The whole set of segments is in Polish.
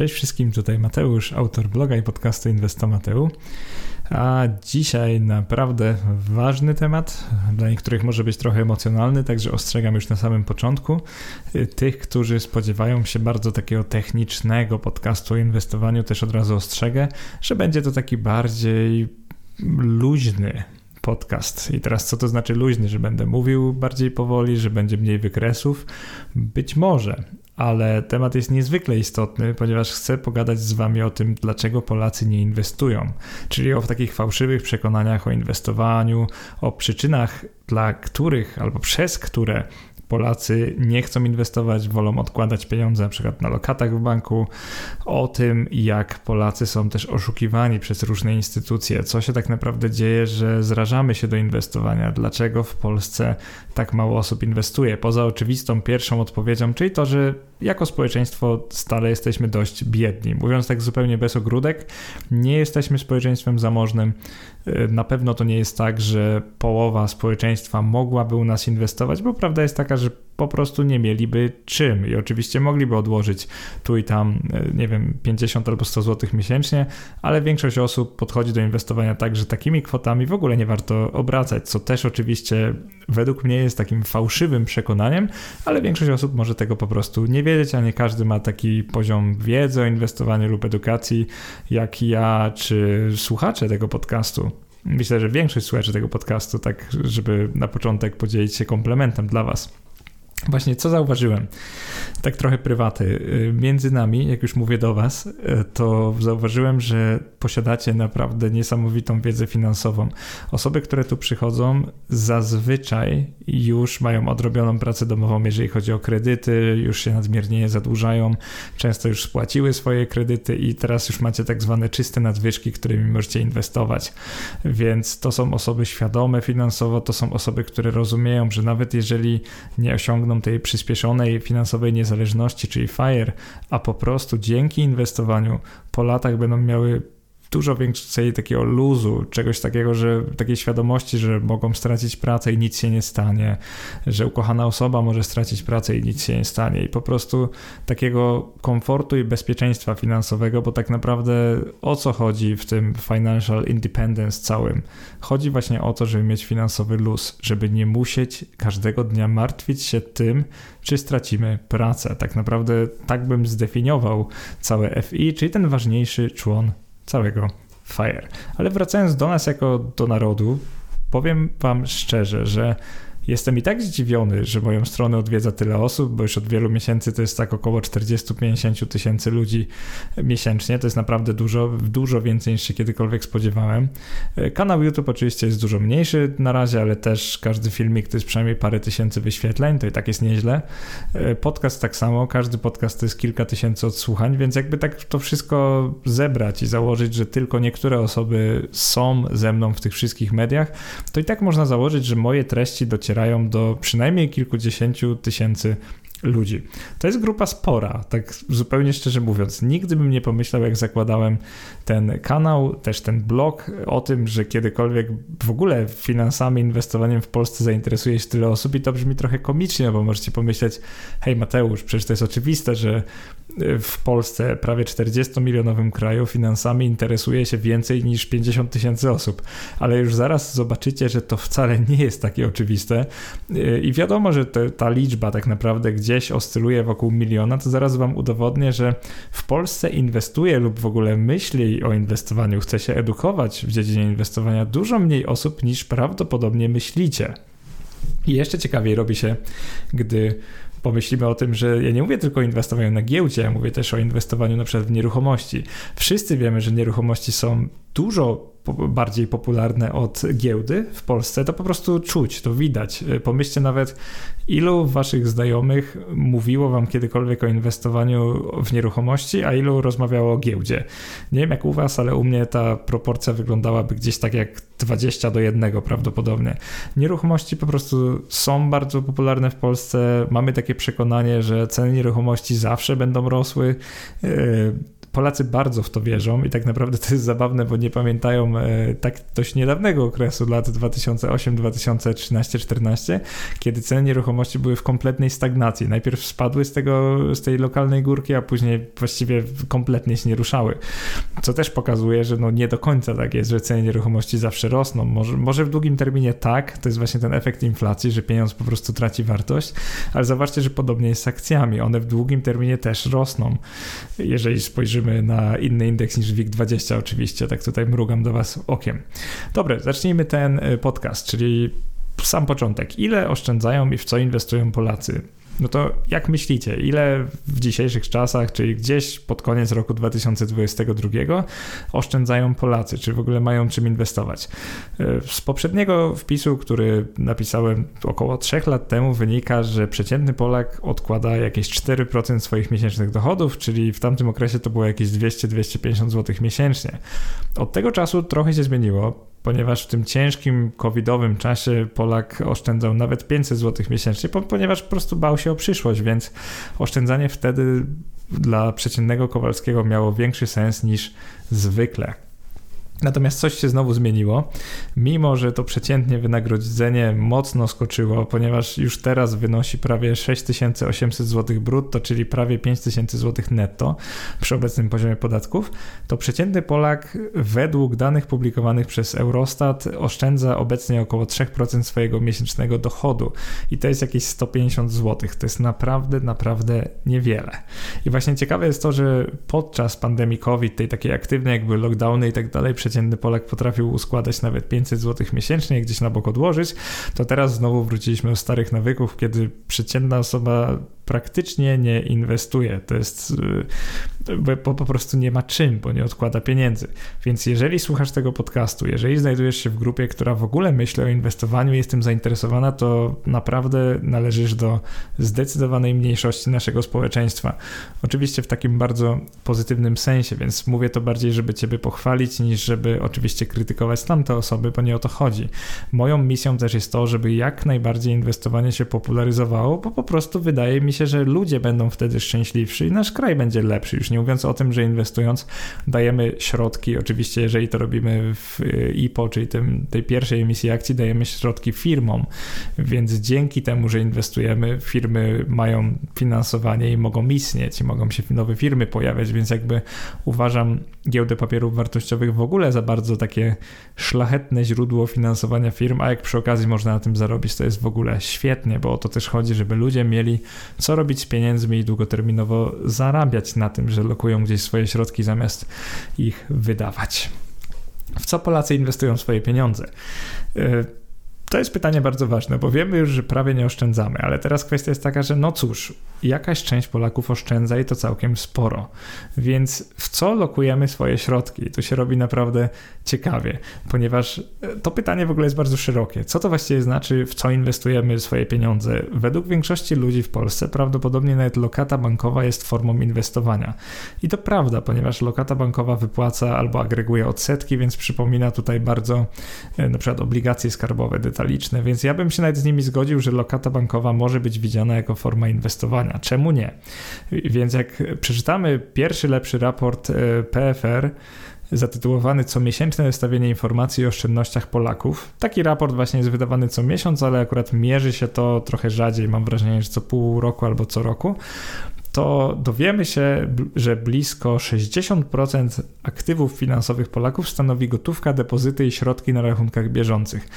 Cześć wszystkim, tutaj Mateusz, autor bloga i podcastu Inwestomateu. A dzisiaj naprawdę ważny temat, dla niektórych może być trochę emocjonalny, także ostrzegam już na samym początku. Tych, którzy spodziewają się bardzo takiego technicznego podcastu o inwestowaniu, też od razu ostrzegę, że będzie to taki bardziej luźny podcast. I teraz co to znaczy luźny, że będę mówił bardziej powoli, że będzie mniej wykresów? Być może, ale temat jest niezwykle istotny, ponieważ chcę pogadać z Wami o tym, dlaczego Polacy nie inwestują, czyli o takich fałszywych przekonaniach o inwestowaniu, o przyczynach, dla których albo przez które Polacy nie chcą inwestować, wolą odkładać pieniądze na przykład na lokatach w banku, o tym jak Polacy są też oszukiwani przez różne instytucje, co się tak naprawdę dzieje, że zrażamy się do inwestowania, dlaczego w Polsce tak mało osób inwestuje, poza oczywistą pierwszą odpowiedzią, czyli to, że jako społeczeństwo stale jesteśmy dość biedni. Mówiąc tak zupełnie bez ogródek, nie jesteśmy społeczeństwem zamożnym. Y, na pewno to nie jest tak, że połowa społeczeństwa mogłaby u nas inwestować, bo prawda jest taka, że po prostu nie mieliby czym i oczywiście mogliby odłożyć tu i tam, e, nie wiem, 50 albo 100 zł miesięcznie, ale większość osób podchodzi do inwestowania tak, że takimi kwotami w ogóle nie warto obracać, co też oczywiście według mnie jest takim fałszywym przekonaniem, ale większość osób może tego po prostu nie wiedzieć, a nie każdy ma taki poziom wiedzy o inwestowaniu lub edukacji jak ja czy słuchacze tego podcastu. Myślę, że większość słuchaczy tego podcastu, tak żeby na początek podzielić się komplementem dla Was. Właśnie co zauważyłem, tak trochę prywaty, y, między nami, jak już mówię do Was, y, to zauważyłem, że posiadacie naprawdę niesamowitą wiedzę finansową. Osoby, które tu przychodzą, zazwyczaj już mają odrobioną pracę domową, jeżeli chodzi o kredyty, już się nadmiernie zadłużają, często już spłaciły swoje kredyty i teraz już macie tak zwane czyste nadwyżki, którymi możecie inwestować. Więc to są osoby świadome finansowo, to są osoby, które rozumieją, że nawet jeżeli nie osiągną osiągną tej przyspieszonej finansowej niezależności, czyli FIRE, a po prostu dzięki inwestowaniu po latach będą miały dużo więcej takiego luzu, czegoś takiego, że takiej świadomości, że mogą stracić pracę i nic się nie stanie, że ukochana osoba może stracić pracę i nic się nie stanie i po prostu takiego komfortu i bezpieczeństwa finansowego, bo tak naprawdę o co chodzi w tym financial independence całym? Chodzi właśnie o to, żeby mieć finansowy luz, żeby nie musieć każdego dnia martwić się tym, czy stracimy pracę. Tak naprawdę tak bym zdefiniował całe FI, czyli ten ważniejszy człon całego FIRE. Ale wracając do nas jako do narodu, powiem Wam szczerze, że Jestem i tak zdziwiony, że moją stronę odwiedza tyle osób, bo już od wielu miesięcy to jest tak około 40-50 tysięcy ludzi miesięcznie. To jest naprawdę dużo, dużo więcej niż się kiedykolwiek spodziewałem. Kanał YouTube oczywiście jest dużo mniejszy na razie, ale też każdy filmik to jest przynajmniej parę tysięcy wyświetleń, to i tak jest nieźle. Podcast tak samo, każdy podcast to jest kilka tysięcy odsłuchań, więc jakby tak to wszystko zebrać i założyć, że tylko niektóre osoby są ze mną w tych wszystkich mediach, to i tak można założyć, że moje treści docierają docierają do przynajmniej kilkudziesięciu tysięcy ludzi. To jest grupa spora, tak zupełnie szczerze mówiąc. Nigdy bym nie pomyślał, jak zakładałem ten kanał, też ten blog, o tym, że kiedykolwiek w ogóle finansami, inwestowaniem w Polsce zainteresuje się tyle osób i to brzmi trochę komicznie, bo możecie pomyśleć, hej Mateusz, przecież to jest oczywiste, że w Polsce, prawie 40-milionowym kraju, finansami interesuje się więcej niż 50 tysięcy osób. Ale już zaraz zobaczycie, że to wcale nie jest takie oczywiste. I wiadomo, że te, ta liczba tak naprawdę gdzieś oscyluje wokół miliona, to zaraz Wam udowodnię, że w Polsce inwestuje lub w ogóle myśli o inwestowaniu, chce się edukować w dziedzinie inwestowania dużo mniej osób niż prawdopodobnie myślicie. I jeszcze ciekawiej robi się, gdy pomyślimy o tym, że ja nie mówię tylko o inwestowaniu na giełdzie, ja mówię też o inwestowaniu na przykład w nieruchomości. Wszyscy wiemy, że nieruchomości są dużo bardziej popularne od giełdy w Polsce, to po prostu czuć, to widać. Pomyślcie nawet, ilu waszych znajomych mówiło wam kiedykolwiek o inwestowaniu w nieruchomości, a ilu rozmawiało o giełdzie. Nie wiem jak u was, ale u mnie ta proporcja wyglądałaby gdzieś tak jak 20 do 1 prawdopodobnie. Nieruchomości po prostu są bardzo popularne w Polsce. Mamy takie przekonanie, że ceny nieruchomości zawsze będą rosły. Polacy bardzo w to wierzą i tak naprawdę to jest zabawne, bo nie pamiętają e, tak dość niedawnego okresu, lat 2008, 2013, 14, kiedy ceny nieruchomości były w kompletnej stagnacji. Najpierw spadły z, tego, z tej lokalnej górki, a później właściwie kompletnie się nie ruszały. Co też pokazuje, że no nie do końca tak jest, że ceny nieruchomości zawsze rosną. Może, może w długim terminie tak, to jest właśnie ten efekt inflacji, że pieniądz po prostu traci wartość, ale zobaczcie, że podobnie jest z akcjami. One w długim terminie też rosną. Jeżeli spojrzymy na inny indeks niż WIG20 oczywiście, tak tutaj mrugam do Was okiem. Dobra, zacznijmy ten y, podcast, czyli sam początek. Ile oszczędzają i w co inwestują Polacy? No to jak myślicie, ile w dzisiejszych czasach, czyli gdzieś pod koniec roku 2022 oszczędzają Polacy? Czy w ogóle mają czym inwestować? E, z poprzedniego wpisu, który napisałem około 3 lat temu, wynika, że przeciętny Polak odkłada jakieś 4% swoich miesięcznych dochodów, czyli w tamtym okresie to było jakieś 200-250 zł miesięcznie. Od tego czasu trochę się zmieniło ponieważ w tym ciężkim covidowym czasie Polak oszczędzał nawet 500 zł miesięcznie, ponieważ po prostu bał się o przyszłość, więc oszczędzanie wtedy dla przeciętnego Kowalskiego miało większy sens niż zwykle. Natomiast coś się znowu zmieniło, mimo że to przeciętnie wynagrodzenie mocno skoczyło, ponieważ już teraz wynosi prawie 6800 zł brutto, czyli prawie 5000 zł netto przy obecnym poziomie podatków, to przeciętny Polak według danych publikowanych przez Eurostat oszczędza obecnie około 3% swojego miesięcznego dochodu i to jest jakieś 150 zł. To jest naprawdę, naprawdę niewiele. I właśnie ciekawe jest to, że podczas pandemii COVID, tej takiej aktywnej, jakby lockdowny i tak dalej, przeciętny Polak potrafił uskładać nawet 500 zł miesięcznie, gdzieś na bok odłożyć, to teraz znowu wróciliśmy do starych nawyków, kiedy przeciętna osoba praktycznie nie inwestuje. To jest, y, bo po prostu nie ma czym, bo nie odkłada pieniędzy. Więc jeżeli słuchasz tego podcastu, jeżeli znajdujesz się w grupie, która w ogóle myśli o inwestowaniu i jest tym zainteresowana, to naprawdę należysz do zdecydowanej mniejszości naszego społeczeństwa. Oczywiście w takim bardzo pozytywnym sensie, więc mówię to bardziej, żeby Ciebie pochwalić, niż żeby oczywiście krytykować tamte osoby, bo nie o to chodzi. Moją misją też jest to, żeby jak najbardziej inwestowanie się popularyzowało, bo po prostu wydaje mi się, że ludzie będą wtedy szczęśliwsi i nasz kraj będzie lepszy. Już nie mówiąc o tym, że inwestując dajemy środki, oczywiście jeżeli to robimy w IPO, czyli tym, tej pierwszej emisji akcji, dajemy środki firmom, więc dzięki temu, że inwestujemy, firmy mają finansowanie i mogą istnieć i mogą się nowe firmy pojawiać, więc jakby uważam giełdę papierów wartościowych w ogóle za bardzo takie szlachetne źródło finansowania firm, a jak przy okazji można na tym zarobić, to jest w ogóle świetnie, bo o to też chodzi, żeby ludzie mieli co robić z pieniędzmi i długoterminowo zarabiać na tym, że lokują gdzieś swoje środki zamiast ich wydawać. W co Polacy inwestują swoje pieniądze? To jest pytanie bardzo ważne, bo wiemy już, że prawie nie oszczędzamy, ale teraz kwestia jest taka, że no cóż, jakaś część Polaków oszczędza i to całkiem sporo. Więc w co lokujemy swoje środki? Tu się robi naprawdę ciekawie, ponieważ e, to pytanie w ogóle jest bardzo szerokie. Co to właściwie znaczy, w co inwestujemy swoje pieniądze? Według większości ludzi w Polsce prawdopodobnie nawet lokata bankowa jest formą inwestowania. I to prawda, ponieważ lokata bankowa wypłaca albo agreguje odsetki, więc przypomina tutaj bardzo e, na przykład obligacje skarbowe detaliczne, więc ja bym się nawet z nimi zgodził, że lokata bankowa może być widziana jako forma inwestowania. Czemu nie? Więc jak przeczytamy pierwszy lepszy raport e, PFR, zatytułowany Comiesięczne zestawienie informacji o oszczędnościach Polaków. Taki raport właśnie jest wydawany co miesiąc, ale akurat mierzy się to trochę rzadziej, mam wrażenie, że co pół roku albo co roku. To dowiemy się, że blisko 60% aktywów finansowych Polaków stanowi gotówka, depozyty i środki na rachunkach bieżących.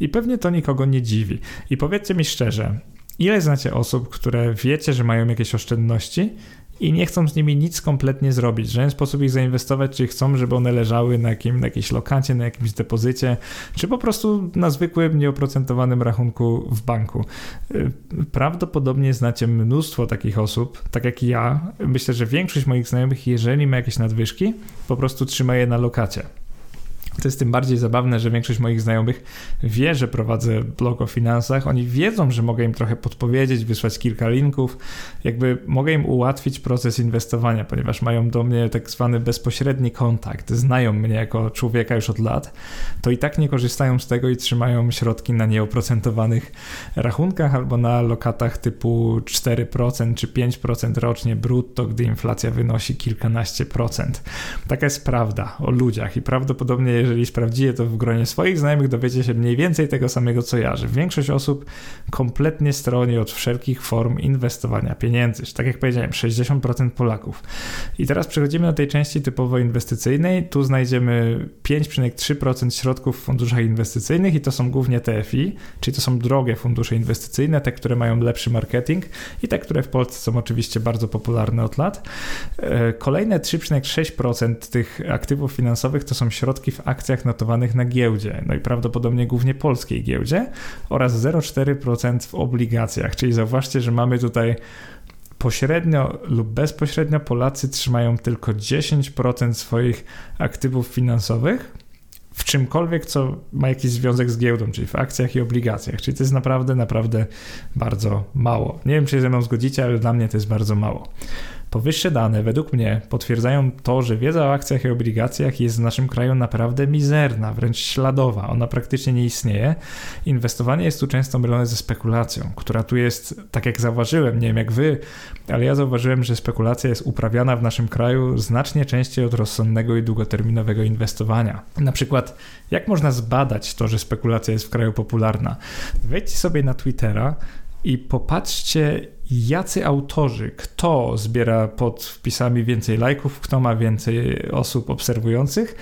I pewnie to nikogo nie dziwi. I powiedzcie mi szczerze, ile znacie osób, które wiecie, że mają jakieś oszczędności i nie chcą z nimi nic kompletnie zrobić, w żaden sposób ich zainwestować, czy chcą, żeby one leżały na, jakim, na jakiejś lokacie, na jakimś depozycie, czy po prostu na zwykłym, nieoprocentowanym rachunku w banku. Y, prawdopodobnie znacie mnóstwo takich osób, tak jak ja. Myślę, że większość moich znajomych, jeżeli ma jakieś nadwyżki, po prostu trzyma je na lokacie. To jest tym bardziej zabawne, że większość moich znajomych wie, że prowadzę blog o finansach. Oni wiedzą, że mogę im trochę podpowiedzieć, wysłać kilka linków. Jakby mogę im ułatwić proces inwestowania, ponieważ mają do mnie tak zwany bezpośredni kontakt, znają mnie jako człowieka już od lat, to i tak nie korzystają z tego i trzymają środki na nieoprocentowanych rachunkach albo na lokatach typu 4% czy 5% rocznie brutto, gdy inflacja wynosi kilkanaście procent. Taka jest prawda o ludziach i prawdopodobnie jeżeli sprawdzicie to w gronie swoich znajomych, dowiecie się mniej więcej tego samego co ja, że większość osób kompletnie stroni od wszelkich form inwestowania pieniędzy. Tak jak powiedziałem, 60% Polaków. I teraz przechodzimy do tej części typowo inwestycyjnej. Tu znajdziemy 5,3% środków w funduszach inwestycyjnych i to są głównie TFI, czyli to są drogie fundusze inwestycyjne, te, które mają lepszy marketing i te, które w Polsce są oczywiście bardzo popularne od lat. E, kolejne 3,6% tych aktywów finansowych to są środki w akcjach notowanych na giełdzie, no i prawdopodobnie głównie polskiej giełdzie, oraz 0,4% w obligacjach, czyli zauważcie, że mamy tutaj pośrednio lub bezpośrednio Polacy trzymają tylko 10% swoich aktywów finansowych w czymkolwiek, co ma jakiś związek z giełdą, czyli w akcjach i obligacjach. Czyli to jest naprawdę, naprawdę bardzo mało. Nie wiem, czy się ze mną zgodzicie, ale dla mnie to jest bardzo mało. Powyższe dane według mnie potwierdzają to, że wiedza o akcjach i obligacjach jest w naszym kraju naprawdę mizerna, wręcz śladowa. Ona praktycznie nie istnieje. Inwestowanie jest tu często mylone ze spekulacją, która tu jest, tak jak zauważyłem, nie wiem jak wy, ale ja zauważyłem, że spekulacja jest uprawiana w naszym kraju znacznie częściej od rozsądnego i długoterminowego inwestowania. Na przykład, jak można zbadać to, że spekulacja jest w kraju popularna? Wejdźcie sobie na Twittera i popatrzcie, jacy autorzy, kto zbiera pod wpisami więcej lajków, kto ma więcej osób obserwujących?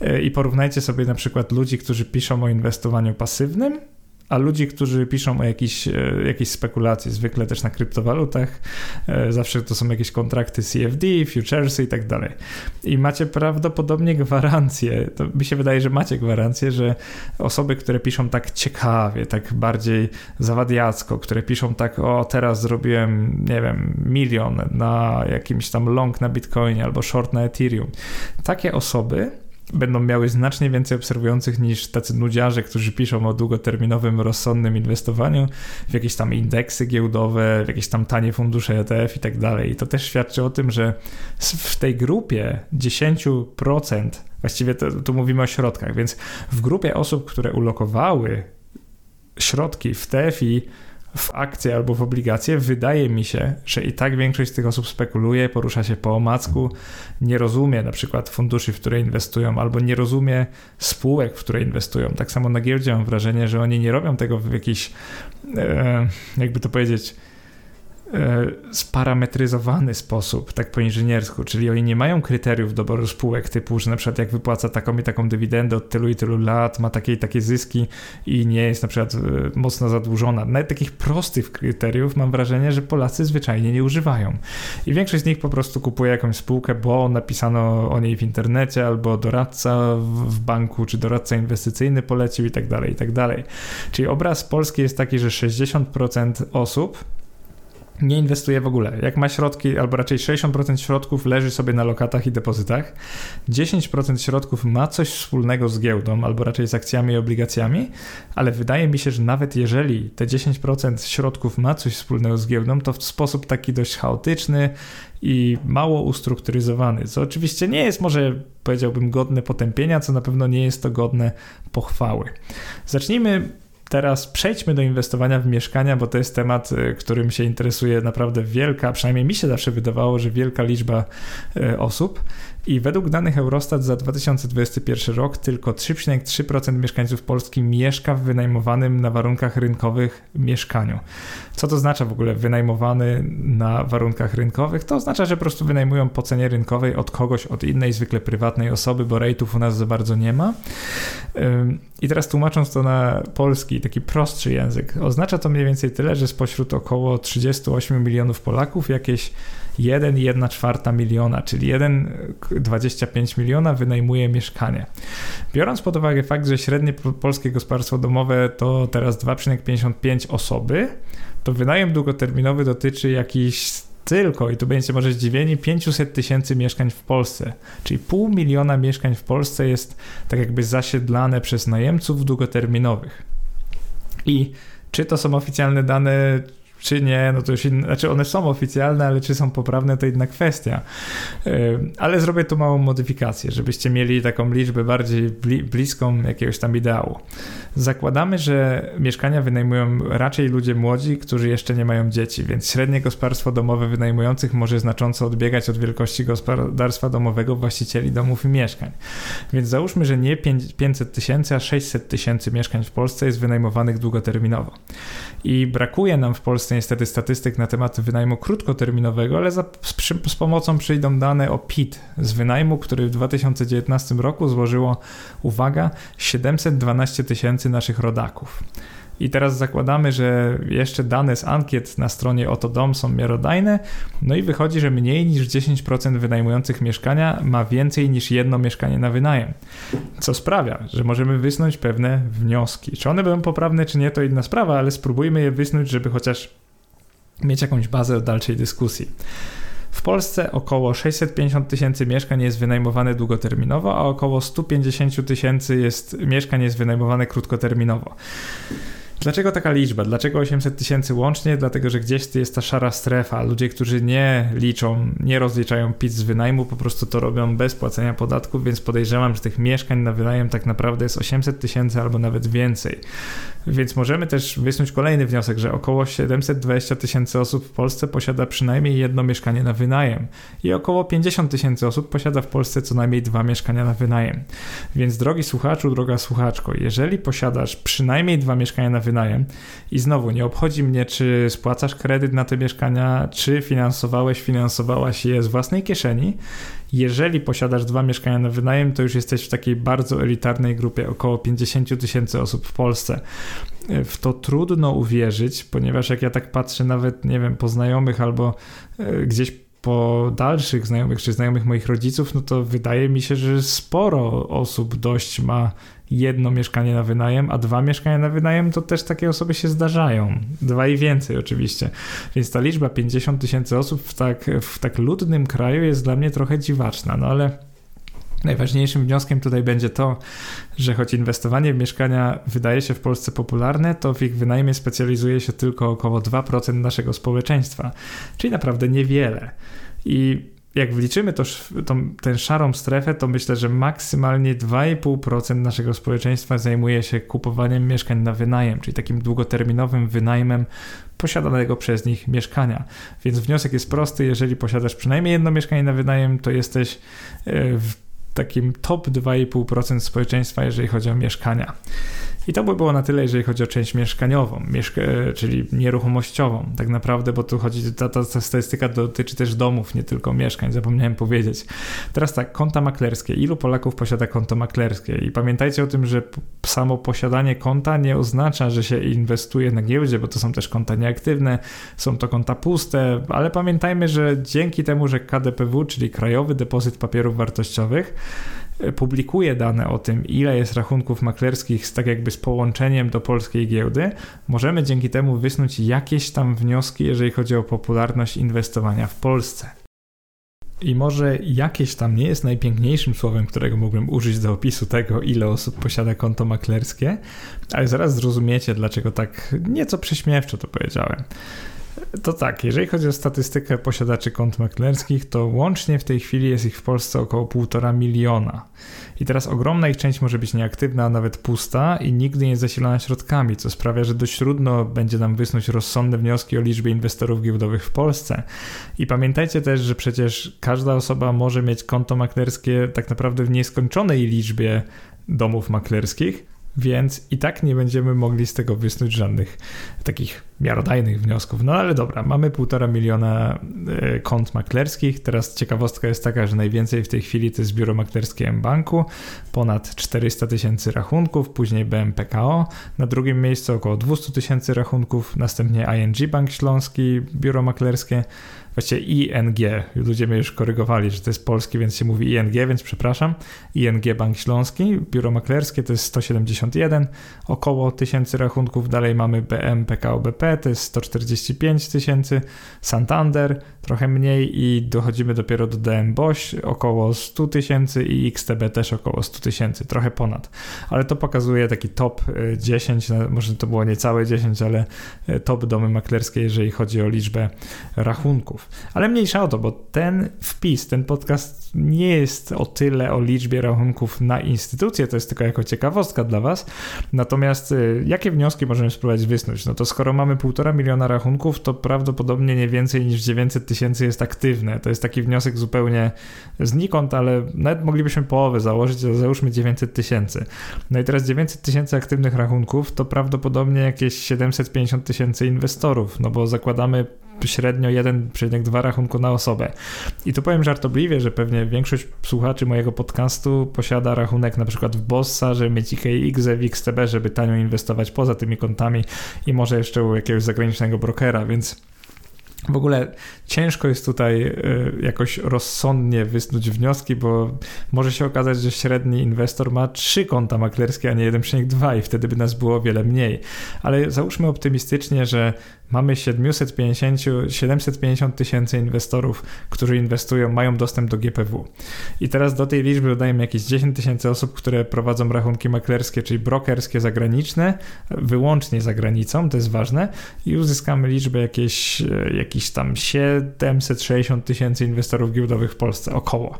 E, i porównajcie sobie na przykład ludzi, którzy piszą o inwestowaniu pasywnym a ludzi, którzy piszą o jakiejś, e, jakiejś spekulacji, zwykle też na kryptowalutach, e, zawsze to są jakieś kontrakty CFD, futuresy i tak dalej. I macie prawdopodobnie gwarancję, to mi się wydaje, że macie gwarancję, że osoby, które piszą tak ciekawie, tak bardziej zawadiacko, które piszą tak, o teraz zrobiłem, nie wiem, milion na jakimś tam long na Bitcoinie albo short na Ethereum. Takie osoby będą miały znacznie więcej obserwujących niż tacy nudziarze, którzy piszą o długoterminowym, rozsądnym inwestowaniu w jakieś tam indeksy giełdowe, w jakieś tam tanie fundusze ETF i tak dalej. I to też świadczy o tym, że w tej grupie 10%, właściwie tu mówimy o środkach, więc w grupie osób, które ulokowały środki w TFI w akcje albo w obligacje, wydaje mi się, że i tak większość z tych osób spekuluje, porusza się po omacku, nie rozumie na przykład funduszy, w które inwestują, albo nie rozumie spółek, w które inwestują. Tak samo na giełdzie mam wrażenie, że oni nie robią tego w jakiś, e, jakby to powiedzieć, sparametryzowany sposób, tak po inżyniersku, czyli oni nie mają kryteriów doboru spółek typu, że na przykład jak wypłaca taką i taką dywidendę od tylu i tylu lat, ma takie i takie zyski i nie jest na przykład e, mocno zadłużona. Nawet takich prostych kryteriów mam wrażenie, że Polacy zwyczajnie nie używają. I większość z nich po prostu kupuje jakąś spółkę, bo napisano o niej w internecie, albo doradca w banku, czy doradca inwestycyjny polecił i tak dalej, i tak dalej. Czyli obraz Polski jest taki, że 60% osób nie inwestuje w ogóle. Jak ma środki, albo raczej 60% środków leży sobie na lokatach i depozytach, 10% środków ma coś wspólnego z giełdą, albo raczej z akcjami i obligacjami, ale wydaje mi się, że nawet jeżeli te 10% środków ma coś wspólnego z giełdą, to w sposób taki dość chaotyczny i mało ustrukturyzowany, co oczywiście nie jest może powiedziałbym godne potępienia, co na pewno nie jest to godne pochwały. Zacznijmy teraz przejdźmy do inwestowania w mieszkania, bo to jest temat, y, którym się interesuje naprawdę wielka, przynajmniej mi się zawsze wydawało, że wielka liczba y, osób. I według danych Eurostat za 2021 rok tylko 3,3% mieszkańców Polski mieszka w wynajmowanym na warunkach rynkowych mieszkaniu. Co to oznacza w ogóle wynajmowany na warunkach rynkowych? To oznacza, że po prostu wynajmują po cenie rynkowej od kogoś, od innej, zwykle prywatnej osoby, bo rejtów u nas za bardzo nie ma. I teraz tłumacząc to na polski, taki prostszy język, oznacza to mniej więcej tyle, że spośród około 38 milionów Polaków jakieś 1,1 czwarta miliona, czyli 1,25 miliona wynajmuje mieszkanie. Biorąc pod uwagę fakt, że średnie polskie gospodarstwo domowe to teraz 2,55 osoby, to wynajem długoterminowy dotyczy jakichś tylko, i tu będziecie może zdziwieni, 500 tysięcy mieszkań w Polsce. Czyli pół miliona mieszkań w Polsce jest tak jakby zasiedlane przez najemców długoterminowych. I czy to są oficjalne dane, czy nie, no to już inne, znaczy one są oficjalne, ale czy są poprawne, to inna kwestia. Ale zrobię tu małą modyfikację, żebyście mieli taką liczbę bardziej bliską jakiegoś tam ideału. Zakładamy, że mieszkania wynajmują raczej ludzie młodzi, którzy jeszcze nie mają dzieci, więc średnie gospodarstwo domowe wynajmujących może znacząco odbiegać od wielkości gospodarstwa domowego właścicieli domów i mieszkań. Więc załóżmy, że nie 500 tysięcy, a 600 tysięcy mieszkań w Polsce jest wynajmowanych długoterminowo. I brakuje nam w Polsce niestety statystyk na temat wynajmu krótkoterminowego, ale za, z, z pomocą przyjdą dane o PIT z wynajmu, który w 2019 roku złożyło, uwaga, 712 tysięcy naszych rodaków. I teraz zakładamy, że jeszcze dane z ankiet na stronie Oto Dom są miarodajne, no i wychodzi, że mniej niż 10% wynajmujących mieszkania ma więcej niż jedno mieszkanie na wynajem. Co sprawia, że możemy wysnuć pewne wnioski. Czy one będą poprawne, czy nie, to inna sprawa, ale spróbujmy je wysnuć, żeby chociaż mieć jakąś bazę dalszej dyskusji. W Polsce około 650 tysięcy mieszkań jest wynajmowane długoterminowo, a około 150 tysięcy jest mieszkań jest wynajmowane krótkoterminowo. Dlaczego taka liczba? Dlaczego 800 tysięcy łącznie? Dlatego, że gdzieś jest ta szara strefa. Ludzie, którzy nie liczą, nie rozliczają PIT z wynajmu, po prostu to robią bez płacenia podatków, więc podejrzewam, że tych mieszkań na wynajem tak naprawdę jest 800 tysięcy albo nawet więcej. Więc możemy też wysnuć kolejny wniosek, że około 720 tysięcy osób w Polsce posiada przynajmniej jedno mieszkanie na wynajem i około 50 tysięcy osób posiada w Polsce co najmniej dwa mieszkania na wynajem. Więc drogi słuchaczu, droga słuchaczko, jeżeli posiadasz przynajmniej dwa mieszkania na wynajem. I znowu nie obchodzi mnie, czy spłacasz kredyt na te mieszkania, czy finansowałeś, finansowałaś je z własnej kieszeni, jeżeli posiadasz dwa mieszkania na wynajem, to już jesteś w takiej bardzo elitarnej grupie, około 50 tysięcy osób w Polsce. W to trudno uwierzyć, ponieważ jak ja tak patrzę, nawet nie wiem, po znajomych albo e, gdzieś po dalszych znajomych czy znajomych moich rodziców, no to wydaje mi się, że sporo osób dość ma jedno mieszkanie na wynajem, a dwa mieszkania na wynajem to też takie osoby się zdarzają. Dwa i więcej oczywiście. Więc ta liczba 50 tysięcy osób w tak, w tak ludnym kraju jest dla mnie trochę dziwaczna, no ale Najważniejszym wnioskiem tutaj będzie to, że choć inwestowanie w mieszkania wydaje się w Polsce popularne, to w ich wynajmie specjalizuje się tylko około 2% naszego społeczeństwa, czyli naprawdę niewiele. I jak wliczymy to, tą, tę szarą strefę, to myślę, że maksymalnie 2,5% naszego społeczeństwa zajmuje się kupowaniem mieszkań na wynajem, czyli takim długoterminowym wynajmem posiadanego przez nich mieszkania. Więc wniosek jest prosty, jeżeli posiadasz przynajmniej jedno mieszkanie na wynajem, to jesteś e, w takim top 2,5% społeczeństwa, jeżeli chodzi o mieszkania. I to by było na tyle, jeżeli chodzi o część mieszkaniową, mieszka czyli nieruchomościową, tak naprawdę, bo tu chodzi, ta, ta, ta statystyka dotyczy też domów, nie tylko mieszkań, zapomniałem powiedzieć. Teraz tak, konta maklerskie. Ilu Polaków posiada konto maklerskie? I pamiętajcie o tym, że samo posiadanie konta nie oznacza, że się inwestuje na giełdzie, bo to są też konta nieaktywne, są to konta puste, ale pamiętajmy, że dzięki temu, że KDPW, czyli Krajowy Depozyt Papierów Wartościowych, publikuje dane o tym, ile jest rachunków maklerskich z tak jakby z połączeniem do polskiej giełdy, możemy dzięki temu wysnuć jakieś tam wnioski, jeżeli chodzi o popularność inwestowania w Polsce. I może jakieś tam nie jest najpiękniejszym słowem, którego mógłbym użyć do opisu tego, ile osób posiada konto maklerskie, ale zaraz zrozumiecie, dlaczego tak nieco prześmiewczo to powiedziałem. To tak, jeżeli chodzi o statystykę posiadaczy kont maklerskich, to łącznie w tej chwili jest ich w Polsce około 1,5 miliona. I teraz ogromna ich część może być nieaktywna, a nawet pusta i nigdy nie zasilana środkami, co sprawia, że dość trudno będzie nam wysnuć rozsądne wnioski o liczbie inwestorów giełdowych w Polsce. I pamiętajcie też, że przecież każda osoba może mieć konto maklerskie tak naprawdę w nieskończonej liczbie domów maklerskich więc i tak nie będziemy mogli z tego wysnuć żadnych takich miarodajnych wniosków. No ale dobra, mamy półtora miliona e, kont maklerskich. Teraz ciekawostka jest taka, że najwięcej w tej chwili to jest biuro maklerskie M-Banku, ponad 400 tysięcy rachunków, później BMPKO, na drugim miejscu około 200 tysięcy rachunków, następnie ING Bank Śląski, biuro maklerskie, właściwie ING. Ludzie mnie już korygowali, że to jest polski, więc się mówi ING, więc przepraszam. ING Bank Śląski, biuro maklerskie to jest 171, około tysięcy rachunków. Dalej mamy BM PKO BP, to jest 145 tysięcy. Santander, trochę mniej i dochodzimy dopiero do DM Boś, około 100 tysięcy i XTB też około 100 tysięcy, trochę ponad. Ale to pokazuje taki top 10, y, może to było niecałe 10, ale y, top domy maklerskie, jeżeli chodzi o liczbę rachunków. Ale mniejsza o to, bo ten wpis, ten podcast nie jest o tyle o liczbie rachunków na instytucje, to jest tylko jako ciekawostka dla Was. Natomiast y, jakie wnioski możemy spróbować wysnuć? No to skoro mamy półtora miliona rachunków, to prawdopodobnie nie więcej niż 900 tysięcy jest aktywne. To jest taki wniosek zupełnie znikąd, ale nawet moglibyśmy połowę założyć, to załóżmy 900 tysięcy. No i teraz 900 tysięcy aktywnych rachunków to prawdopodobnie jakieś 750 tysięcy inwestorów, no bo zakładamy średnio 1,2 rachunku na osobę. I tu powiem żartobliwie, że pewnie większość słuchaczy mojego podcastu posiada rachunek na przykład w Bossa, żeby mieć IKX, w XTB, żeby tanio inwestować poza tymi kontami i może jeszcze u jakiegoś zagranicznego brokera, więc w ogóle ciężko jest tutaj e, jakoś rozsądnie wysnuć wnioski, bo może się okazać, że średni inwestor ma trzy konta maklerskie, a nie 1,2 i wtedy by nas było o wiele mniej. Ale załóżmy optymistycznie, że mamy 750, 750 tysięcy inwestorów, którzy inwestują, mają dostęp do GPW. I teraz do tej liczby dodajemy jakieś 10 tysięcy osób, które prowadzą rachunki maklerskie, czyli brokerskie zagraniczne, wyłącznie za granicą, to jest ważne, i uzyskamy liczbę jakieś, jakieś tam 760 tysięcy inwestorów giełdowych w Polsce, około.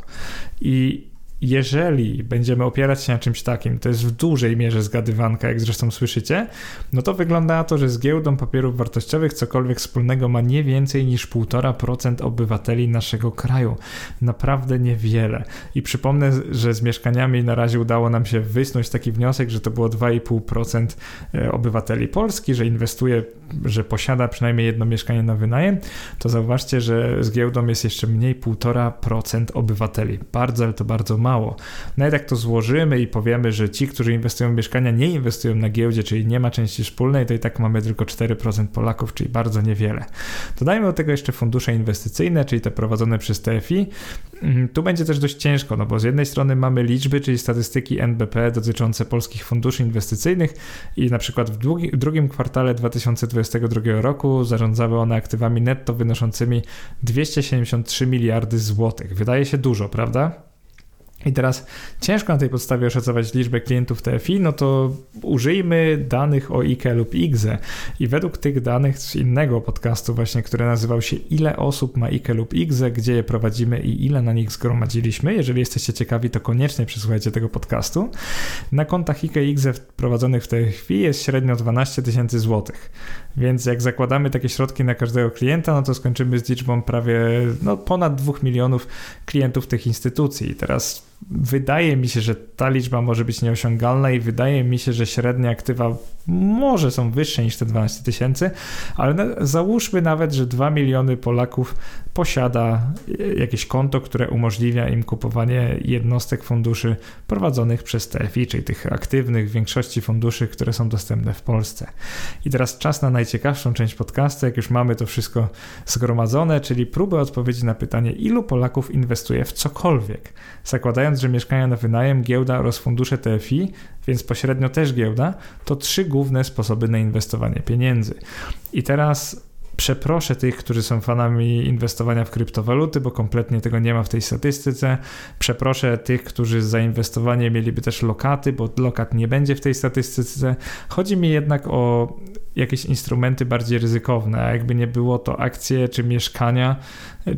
I jeżeli będziemy opierać się na czymś takim, to jest w dużej mierze zgadywanka, jak zresztą słyszycie, no to wygląda na to, że z giełdą papierów wartościowych cokolwiek wspólnego ma nie więcej niż 1,5% obywateli naszego kraju. Naprawdę niewiele. I przypomnę, że z mieszkaniami na razie udało nam się wysnuć taki wniosek, że to było 2,5% e, obywateli Polski, że inwestuje, że posiada przynajmniej jedno mieszkanie na wynajem, to zauważcie, że z giełdą jest jeszcze mniej 1,5% obywateli. Bardzo, ale to bardzo mało. Nawet jak to złożymy i powiemy, że ci, którzy inwestują w mieszkania, nie inwestują na giełdzie, czyli nie ma części wspólnej, to i tak mamy tylko 4% Polaków, czyli bardzo niewiele. Dodajmy do tego jeszcze fundusze inwestycyjne, czyli te prowadzone przez TFI. Mm, tu będzie też dość ciężko, no bo z jednej strony mamy liczby, czyli statystyki NBP dotyczące polskich funduszy inwestycyjnych i na przykład w, długi, w drugim kwartale 2022 roku zarządzały one aktywami netto wynoszącymi 273 miliardy złotych. Wydaje się dużo, prawda? I teraz ciężko na tej podstawie oszacować liczbę klientów TFI, no to użyjmy danych o IKE lub IGZE. I według tych danych z innego podcastu właśnie, który nazywał się Ile osób ma IKE lub IGZE, gdzie je prowadzimy i ile na nich zgromadziliśmy. Jeżeli jesteście ciekawi, to koniecznie przesłuchajcie tego podcastu. Na kontach IKE i IGZE prowadzonych w TFI jest średnio 12 tysięcy złotych. Więc jak zakładamy takie środki na każdego klienta, no to skończymy z liczbą prawie no, ponad 2 milionów klientów tych instytucji. I teraz wydaje mi się, że ta liczba może być nieosiągalna i wydaje mi się, że średnie aktywa może są wyższe niż te 12 tysięcy, ale załóżmy nawet, że 2 miliony Polaków posiada jakieś konto, które umożliwia im kupowanie jednostek funduszy prowadzonych przez TFI, czyli tych aktywnych w większości funduszy, które są dostępne w Polsce. I teraz czas na najciekawszą część podcastu, jak już mamy to wszystko zgromadzone, czyli próbę odpowiedzi na pytanie, ilu Polaków inwestuje w cokolwiek, zakładając, że mieszkania na wynajem, giełda oraz fundusze TFI, więc pośrednio też giełda, to trzy główne sposoby na inwestowanie pieniędzy. I teraz Przeproszę tych, którzy są fanami inwestowania w kryptowaluty, bo kompletnie tego nie ma w tej statystyce. Przeproszę tych, którzy za inwestowanie mieliby też lokaty, bo lokat nie będzie w tej statystyce. Chodzi mi jednak o jakieś instrumenty bardziej ryzykowne, a jakby nie było to akcje czy mieszkania,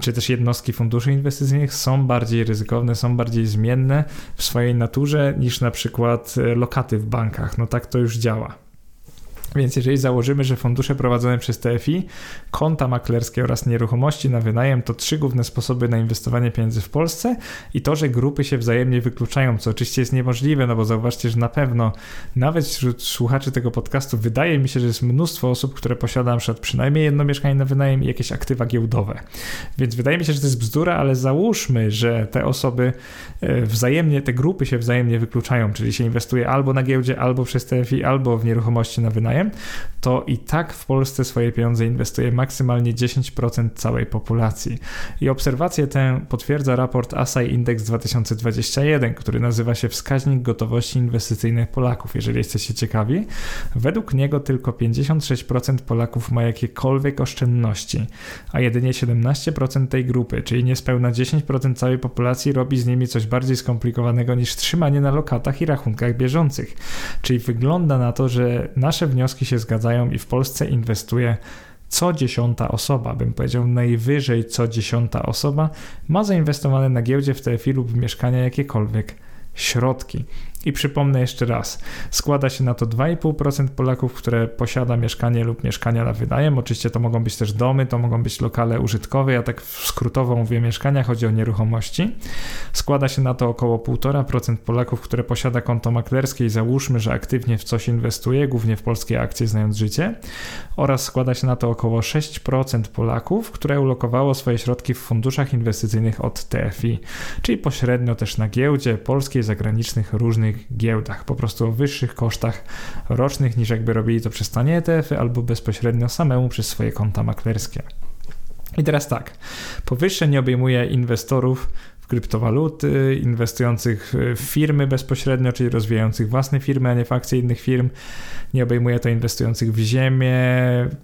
czy też jednostki funduszy inwestycyjnych są bardziej ryzykowne, są bardziej zmienne w swojej naturze niż na przykład lokaty w bankach. No tak to już działa. Więc jeżeli założymy, że fundusze prowadzone przez TFI, konta maklerskie oraz nieruchomości na wynajem to trzy główne sposoby na inwestowanie pieniędzy w Polsce i to, że grupy się wzajemnie wykluczają, co oczywiście jest niemożliwe, no bo zauważcie, że na pewno nawet wśród słuchaczy tego podcastu wydaje mi się, że jest mnóstwo osób, które posiada na przykład przynajmniej jedno mieszkanie na wynajem i jakieś aktywa giełdowe. Więc wydaje mi się, że to jest bzdura, ale załóżmy, że te osoby e, wzajemnie, te grupy się wzajemnie wykluczają, czyli się inwestuje albo na giełdzie, albo przez TFI, albo w nieruchomości na wynajem to i tak w Polsce swoje pieniądze inwestuje maksymalnie 10% całej populacji. I obserwację tę potwierdza raport ASAI Index 2021, który nazywa się Wskaźnik Gotowości Inwestycyjnych Polaków. Jeżeli jesteście ciekawi, według niego tylko 56% Polaków ma jakiekolwiek oszczędności, a jedynie 17% tej grupy, czyli niespełna 10% całej populacji, robi z nimi coś bardziej skomplikowanego niż trzymanie na lokatach i rachunkach bieżących. Czyli wygląda na to, że nasze wnioski się zgadzają i w Polsce inwestuje co dziesiąta osoba, bym powiedział najwyżej co dziesiąta osoba, ma zainwestowane na giełdzie w TFI lub w mieszkania jakiekolwiek środki. I przypomnę jeszcze raz, składa się na to 2,5% Polaków, które posiada mieszkanie lub mieszkania na wynajem. Oczywiście to mogą być też domy, to mogą być lokale użytkowe. Ja tak skrótowo mówię mieszkania, chodzi o nieruchomości. Składa się na to około 1,5% Polaków, które posiada konto maklerskie i załóżmy, że aktywnie w coś inwestuje, głównie w polskie akcje, znając życie. Oraz składa się na to około 6% Polaków, które ulokowało swoje środki w funduszach inwestycyjnych od TFI, czyli pośrednio też na giełdzie polskiej, zagranicznych, różnych różnych giełdach, po prostu o wyższych kosztach rocznych niż jakby robili to przez tanie ETF-y albo bezpośrednio samemu przez swoje konta maklerskie. I teraz tak, powyższe nie obejmuje inwestorów kryptowaluty, inwestujących w firmy bezpośrednio, czyli rozwijających własne firmy, a nie w akcje innych firm. Nie obejmuje to inwestujących w ziemię,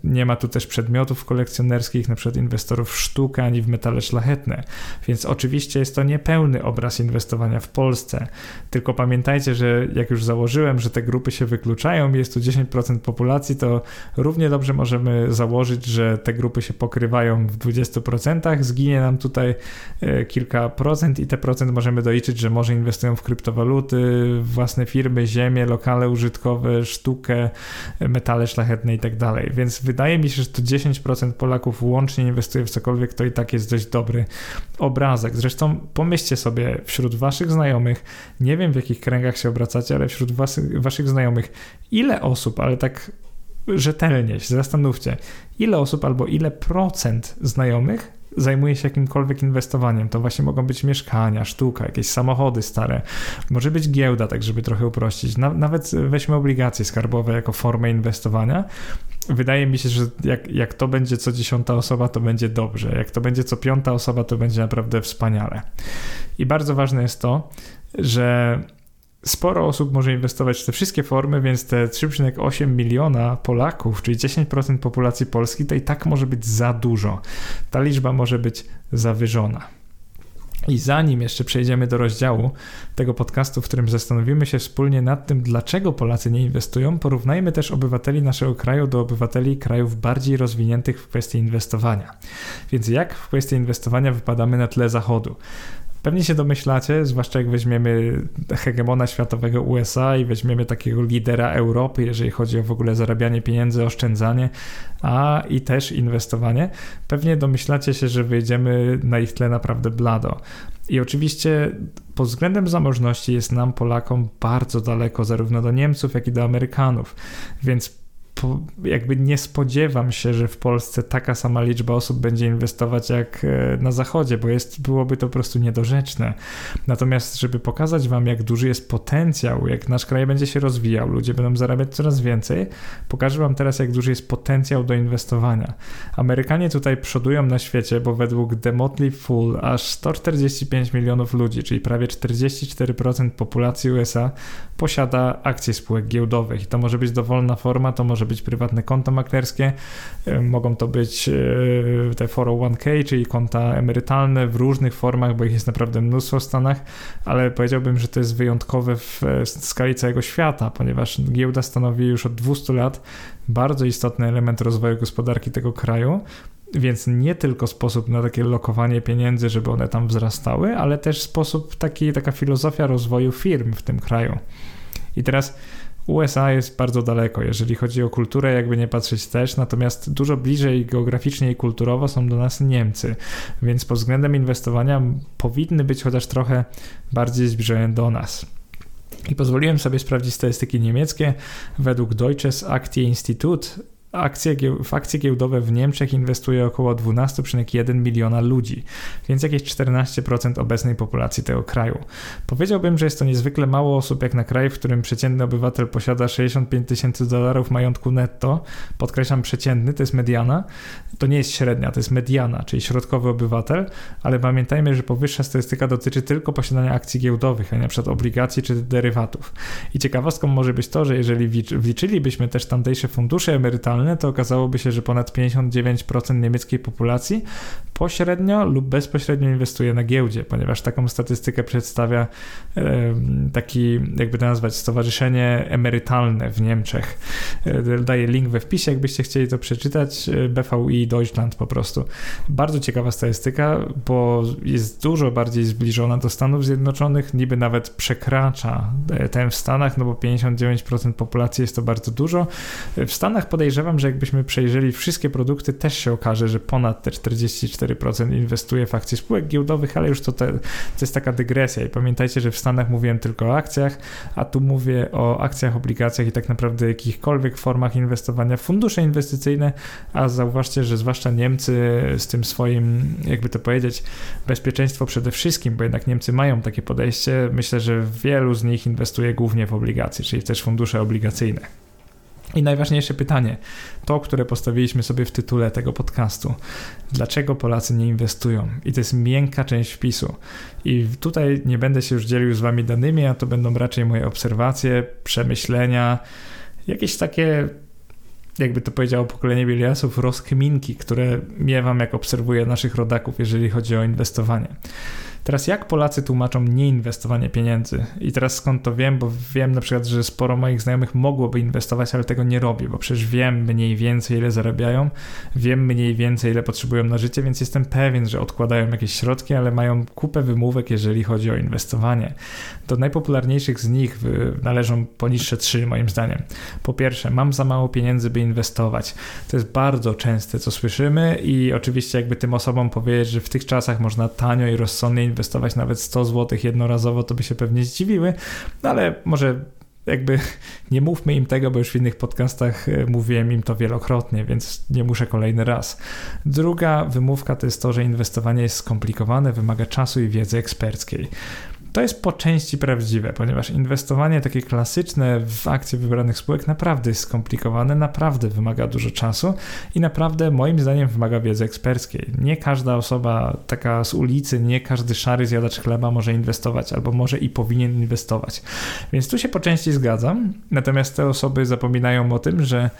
nie ma tu też przedmiotów kolekcjonerskich, przykład inwestorów w sztukę ani w metale szlachetne. Więc oczywiście jest to niepełny obraz inwestowania w Polsce. Tylko pamiętajcie, że jak już założyłem, że te grupy się wykluczają, jest tu 10% populacji, to równie dobrze możemy założyć, że te grupy się pokrywają w 20%, zginie nam tutaj e, kilka procent procent i te procent możemy doliczyć, że może inwestują w kryptowaluty, własne firmy, ziemię, lokale użytkowe, sztukę, metale szlachetne i tak dalej. Więc wydaje mi się, że to 10% Polaków łącznie inwestuje w cokolwiek, to i tak jest dość dobry obrazek. Zresztą pomyślcie sobie wśród waszych znajomych, nie wiem w jakich kręgach się obracacie, ale wśród waszych, waszych znajomych, ile osób, ale tak rzetelnie się zastanówcie, ile osób albo ile procent znajomych zajmuje się jakimkolwiek inwestowaniem. To właśnie mogą być mieszkania, sztuka, jakieś samochody stare, może być giełda, tak żeby trochę uprościć. nawet weźmy obligacje skarbowe jako formę inwestowania. Wydaje mi się, że jak, jak to będzie co dziesiąta osoba, to będzie dobrze. Jak to będzie co piąta osoba, to będzie naprawdę wspaniale. I bardzo ważne jest to, że sporo osób może inwestować w te wszystkie formy, więc te 3,8 miliona Polaków, czyli 10% populacji Polski, to i tak może być za dużo. Ta liczba może być zawyżona. I zanim jeszcze przejdziemy do rozdziału tego podcastu, w którym zastanowimy się wspólnie nad tym, dlaczego Polacy nie inwestują, porównajmy też obywateli naszego kraju do obywateli krajów bardziej rozwiniętych w kwestii inwestowania. Więc jak w kwestii inwestowania wypadamy na tle Zachodu? Pewnie się domyślacie, zwłaszcza jak weźmiemy hegemona światowego USA i weźmiemy takiego lidera Europy, jeżeli chodzi o w ogóle zarabianie pieniędzy, oszczędzanie, a i też inwestowanie. Pewnie domyślacie się, że wyjdziemy na ich tle naprawdę blado. I oczywiście pod względem zamożności jest nam, Polakom, bardzo daleko zarówno do Niemców, jak i do Amerykanów. Więc jakby nie spodziewam się, że w Polsce taka sama liczba osób będzie inwestować jak e, na zachodzie, bo jest, byłoby to po prostu niedorzeczne. Natomiast, żeby pokazać wam, jak duży jest potencjał, jak nasz kraj będzie się rozwijał, ludzie będą zarabiać coraz więcej, pokażę wam teraz, jak duży jest potencjał do inwestowania. Amerykanie tutaj przodują na świecie, bo według The Motley Fool aż 145 milionów ludzi, czyli prawie 44% populacji USA posiada akcje spółek giełdowych i to może być dowolna forma, to może być prywatne konto maklerskie, e, mogą to być e, te 401k, czyli konta emerytalne w różnych formach, bo ich jest naprawdę mnóstwo w Stanach, ale powiedziałbym, że to jest wyjątkowe w skali całego świata, ponieważ giełda stanowi już od 200 lat bardzo istotny element rozwoju gospodarki tego kraju. Więc nie tylko sposób na takie lokowanie pieniędzy, żeby one tam wzrastały, ale też sposób taki, taka filozofia rozwoju firm w tym kraju. I teraz USA jest bardzo daleko, jeżeli chodzi o kulturę, jakby nie patrzeć też, natomiast dużo bliżej geograficznie i kulturowo są do nas Niemcy, więc pod względem inwestowania powinny być chociaż trochę bardziej zbliżone do nas. I pozwoliłem sobie sprawdzić statystyki niemieckie. Według Deutsches Aktie Institut akcje, w akcje giełdowe w Niemczech inwestuje około 12,1 miliona ludzi, więc jakieś 14% obecnej populacji tego kraju. Powiedziałbym, że jest to niezwykle mało osób jak na kraj, w którym przeciętny obywatel posiada 65 tysięcy dolarów majątku netto. Podkreślam przeciętny, to jest mediana. To nie jest średnia, to jest mediana, czyli środkowy obywatel, ale pamiętajmy, że powyższa statystyka dotyczy tylko posiadania akcji giełdowych, a nie np. obligacji czy derywatów. I ciekawostką może być to, że jeżeli wliczylibyśmy też tamtejsze fundusze emerytalne, to okazałoby się, że ponad 59% niemieckiej populacji pośrednio lub bezpośrednio inwestuje na giełdzie, ponieważ taką statystykę przedstawia taki, jakby to nazwać, stowarzyszenie emerytalne w Niemczech. E, daję link we wpisie, jakbyście chcieli to przeczytać. E, BVI Deutschland po prostu. Bardzo ciekawa statystyka, bo jest dużo bardziej zbliżona do Stanów Zjednoczonych, niby nawet przekracza e, ten w Stanach, no bo 59% populacji jest to bardzo dużo. W Stanach podejrzewam, że jakbyśmy przejrzeli wszystkie produkty, też się okaże, że ponad te 44% inwestuje w akcje spółek giełdowych, ale już to, te, to jest taka dygresja. I pamiętajcie, że w Stanach mówiłem tylko o akcjach, a tu mówię o akcjach, obligacjach i tak naprawdę jakichkolwiek formach inwestowania. W fundusze inwestycyjne, a zauważcie, że zwłaszcza Niemcy z tym swoim, jakby to powiedzieć, bezpieczeństwo przede wszystkim, bo jednak Niemcy mają takie podejście, myślę, że wielu z nich inwestuje głównie w obligacje, czyli też fundusze obligacyjne. I najważniejsze pytanie, to, które postawiliśmy sobie w tytule tego podcastu. Dlaczego Polacy nie inwestują? I to jest miękka część wpisu. I tutaj nie będę się już dzielił z Wami danymi, a to będą raczej moje obserwacje, przemyślenia, jakieś takie jakby to powiedziało pokolenie Biliasów, rozkminki, które miewam, jak obserwuję naszych rodaków, jeżeli chodzi o inwestowanie. Teraz jak Polacy tłumaczą nieinwestowanie pieniędzy? I teraz skąd to wiem? Bo wiem na przykład, że sporo moich znajomych mogłoby inwestować, ale tego nie robi, bo przecież wiem mniej więcej ile zarabiają, wiem mniej więcej ile potrzebują na życie, więc jestem pewien, że odkładają jakieś środki, ale mają kupę wymówek, jeżeli chodzi o inwestowanie. Do najpopularniejszych z nich należą poniższe trzy moim zdaniem. Po pierwsze, mam za mało pieniędzy, by inwestować. To jest bardzo częste, co słyszymy i oczywiście jakby tym osobom powiedzieć, że w tych czasach można tanio i rozsądnie inwestować nawet 100 zł jednorazowo, to by się pewnie zdziwiły, no ale może jakby nie mówmy im tego, bo już w innych podcastach e, mówiłem im to wielokrotnie, więc nie muszę kolejny raz. Druga wymówka to jest to, że inwestowanie jest skomplikowane, wymaga czasu i wiedzy eksperckiej. To jest po części prawdziwe, ponieważ inwestowanie takie klasyczne w akcje wybranych spółek naprawdę jest skomplikowane, naprawdę wymaga dużo czasu i naprawdę moim zdaniem wymaga wiedzy eksperckiej. Nie każda osoba taka z ulicy, nie każdy szary zjadacz chleba może inwestować albo może i powinien inwestować. Więc tu się po części zgadzam, natomiast te osoby zapominają o tym, że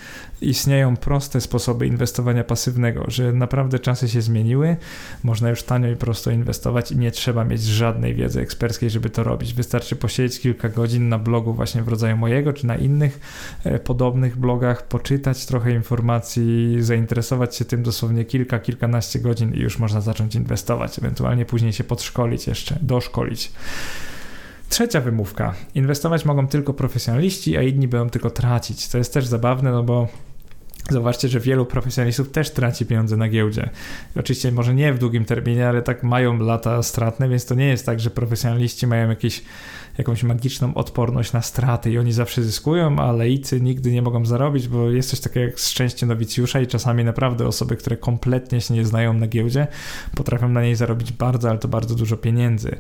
istnieją proste sposoby inwestowania pasywnego, że naprawdę czasy się zmieniły, można już tanio i prosto inwestować i nie trzeba mieć żadnej wiedzy eksperckiej żeby to robić. Wystarczy posiedzieć kilka godzin na blogu właśnie w rodzaju mojego, czy na innych e, podobnych blogach, poczytać trochę informacji, zainteresować się tym dosłownie kilka, kilkanaście godzin i już można zacząć inwestować, ewentualnie później się podszkolić jeszcze, doszkolić. Trzecia wymówka. Inwestować mogą tylko profesjonaliści, a inni będą tylko tracić. To jest też zabawne, no bo Zobaczcie, że wielu profesjonalistów też traci pieniądze na giełdzie. Oczywiście może nie w długim terminie, ale tak mają lata stratne, więc to nie jest tak, że profesjonaliści mają jakieś jakąś magiczną odporność na straty i oni zawsze zyskują, a lejcy nigdy nie mogą zarobić, bo jest coś takiego jak szczęście nowicjusza i czasami naprawdę osoby, które kompletnie się nie znają na giełdzie, potrafią na niej zarobić bardzo, ale to bardzo dużo pieniędzy.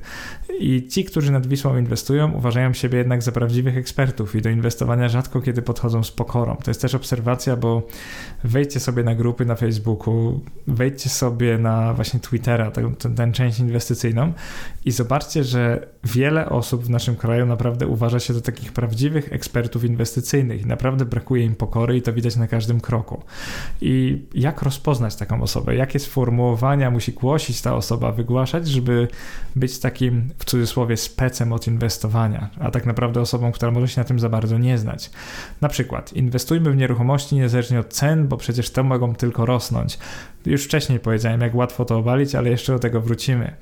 I ci, którzy nad Wisłą inwestują, uważają siebie jednak za prawdziwych ekspertów i do inwestowania rzadko kiedy podchodzą z pokorą. To jest też obserwacja, bo wejdźcie sobie na grupy na Facebooku, wejdźcie sobie na właśnie Twittera, tę, tę część inwestycyjną i zobaczcie, że wiele osób w naszym kraju naprawdę uważa się za takich prawdziwych ekspertów inwestycyjnych naprawdę brakuje im pokory i to widać na każdym kroku. I jak rozpoznać taką osobę? Jakie sformułowania musi głosić ta osoba, wygłaszać, żeby być takim w cudzysłowie specem od inwestowania, a tak naprawdę osobą, która może się na tym za bardzo nie znać. Na przykład inwestujmy w nieruchomości niezależnie od cen, bo przecież te mogą tylko rosnąć. Już wcześniej powiedziałem, jak łatwo to obalić, ale jeszcze do tego wrócimy.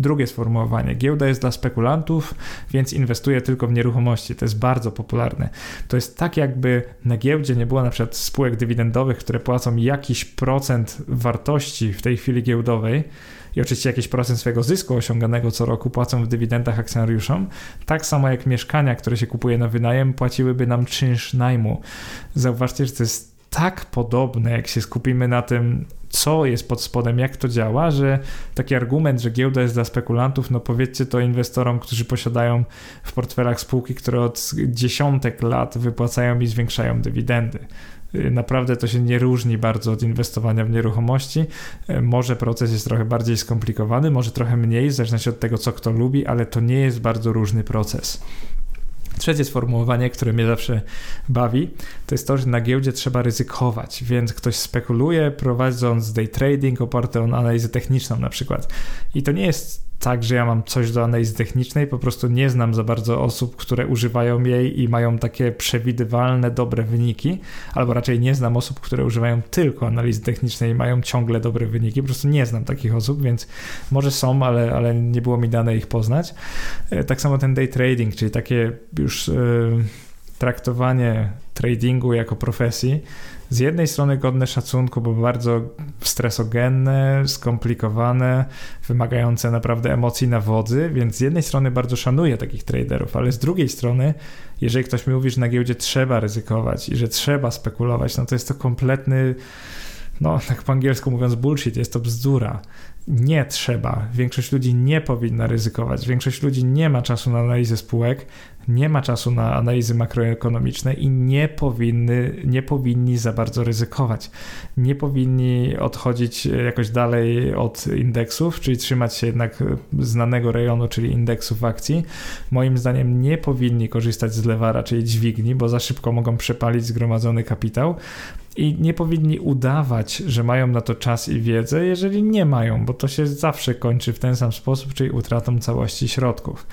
Drugie sformułowanie. Giełda jest dla spekulantów, więc inwestuje tylko w nieruchomości. To jest bardzo popularne. To jest tak, jakby na giełdzie nie było na przykład spółek dywidendowych, które płacą jakiś procent wartości w tej chwili giełdowej i oczywiście jakiś procent swojego zysku osiąganego co roku płacą w dywidendach akcjonariuszom. Tak samo jak mieszkania, które się kupuje na wynajem, płaciłyby nam czynsz najmu. Zauważcie, że to jest tak podobne, jak się skupimy na tym, co jest pod spodem, jak to działa, że taki argument, że giełda jest dla spekulantów, no powiedzcie to inwestorom, którzy posiadają w portfelach spółki, które od dziesiątek lat wypłacają i zwiększają dywidendy. Y, naprawdę to się nie różni bardzo od inwestowania w nieruchomości. Y, może proces jest trochę bardziej skomplikowany, może trochę mniej, w zależności od tego, co kto lubi, ale to nie jest bardzo różny proces. Trzecie sformułowanie, które mnie zawsze bawi, to jest to, że na giełdzie trzeba ryzykować, więc ktoś spekuluje prowadząc day trading oparty o analizę techniczną na przykład. I to nie jest tak, że ja mam coś do analizy technicznej, po prostu nie znam za bardzo osób, które używają jej i mają takie przewidywalne, dobre wyniki, albo raczej nie znam osób, które używają tylko analizy technicznej i mają ciągle dobre wyniki, po prostu nie znam takich osób, więc może są, ale, ale nie było mi dane ich poznać. E, tak samo ten day trading, czyli takie już yy, traktowanie tradingu jako profesji, z jednej strony godne szacunku, bo bardzo stresogenne, skomplikowane, wymagające naprawdę emocji na wodzy, więc z jednej strony bardzo szanuję takich traderów, ale z drugiej strony, jeżeli ktoś mi mówi, że na giełdzie trzeba ryzykować i że trzeba spekulować, no to jest to kompletny no tak po angielsku mówiąc bullshit, jest to bzdura nie trzeba. Większość ludzi nie powinna ryzykować. Większość ludzi nie ma czasu na analizę spółek, nie ma czasu na analizy makroekonomiczne i nie powinny, nie powinni za bardzo ryzykować. Nie powinni odchodzić jakoś dalej od indeksów, czyli trzymać się jednak znanego rejonu, czyli indeksów akcji. Moim zdaniem nie powinni korzystać z lewara, czyli dźwigni, bo za szybko mogą przepalić zgromadzony kapitał i nie powinni udawać, że mają na to czas i wiedzę, jeżeli nie mają, bo to się zawsze kończy w ten sam sposób, czyli utratą całości środków.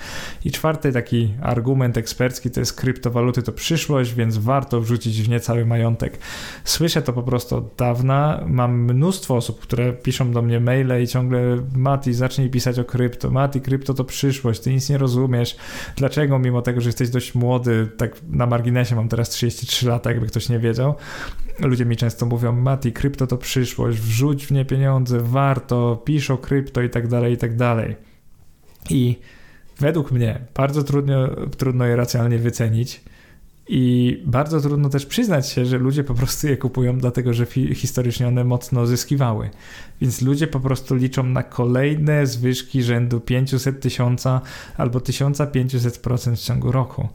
I czwarty taki argument ekspercki to jest kryptowaluty to przyszłość, więc warto wrzucić w nie cały majątek. Słyszę to po prostu od dawna. Mam mnóstwo osób, które piszą do mnie maile i ciągle Mati, zacznij pisać o krypto. Mati, krypto to przyszłość, ty nic nie rozumiesz. Dlaczego mimo tego, że jesteś dość młody, tak na marginesie mam teraz 33 lata, jakby ktoś nie wiedział, ludzie mi często mówią, Mati, krypto to przyszłość, wrzuć w nie pieniądze, warto, pisz o krypto i tak dalej, i tak dalej. I według mnie bardzo trudno, trudno je racjonalnie wycenić. I bardzo trudno też przyznać się, że ludzie po prostu je kupują, dlatego że historycznie one mocno zyskiwały. Więc ludzie po prostu liczą na kolejne zwyżki rzędu 500 tysiąca albo 1500% w ciągu roku.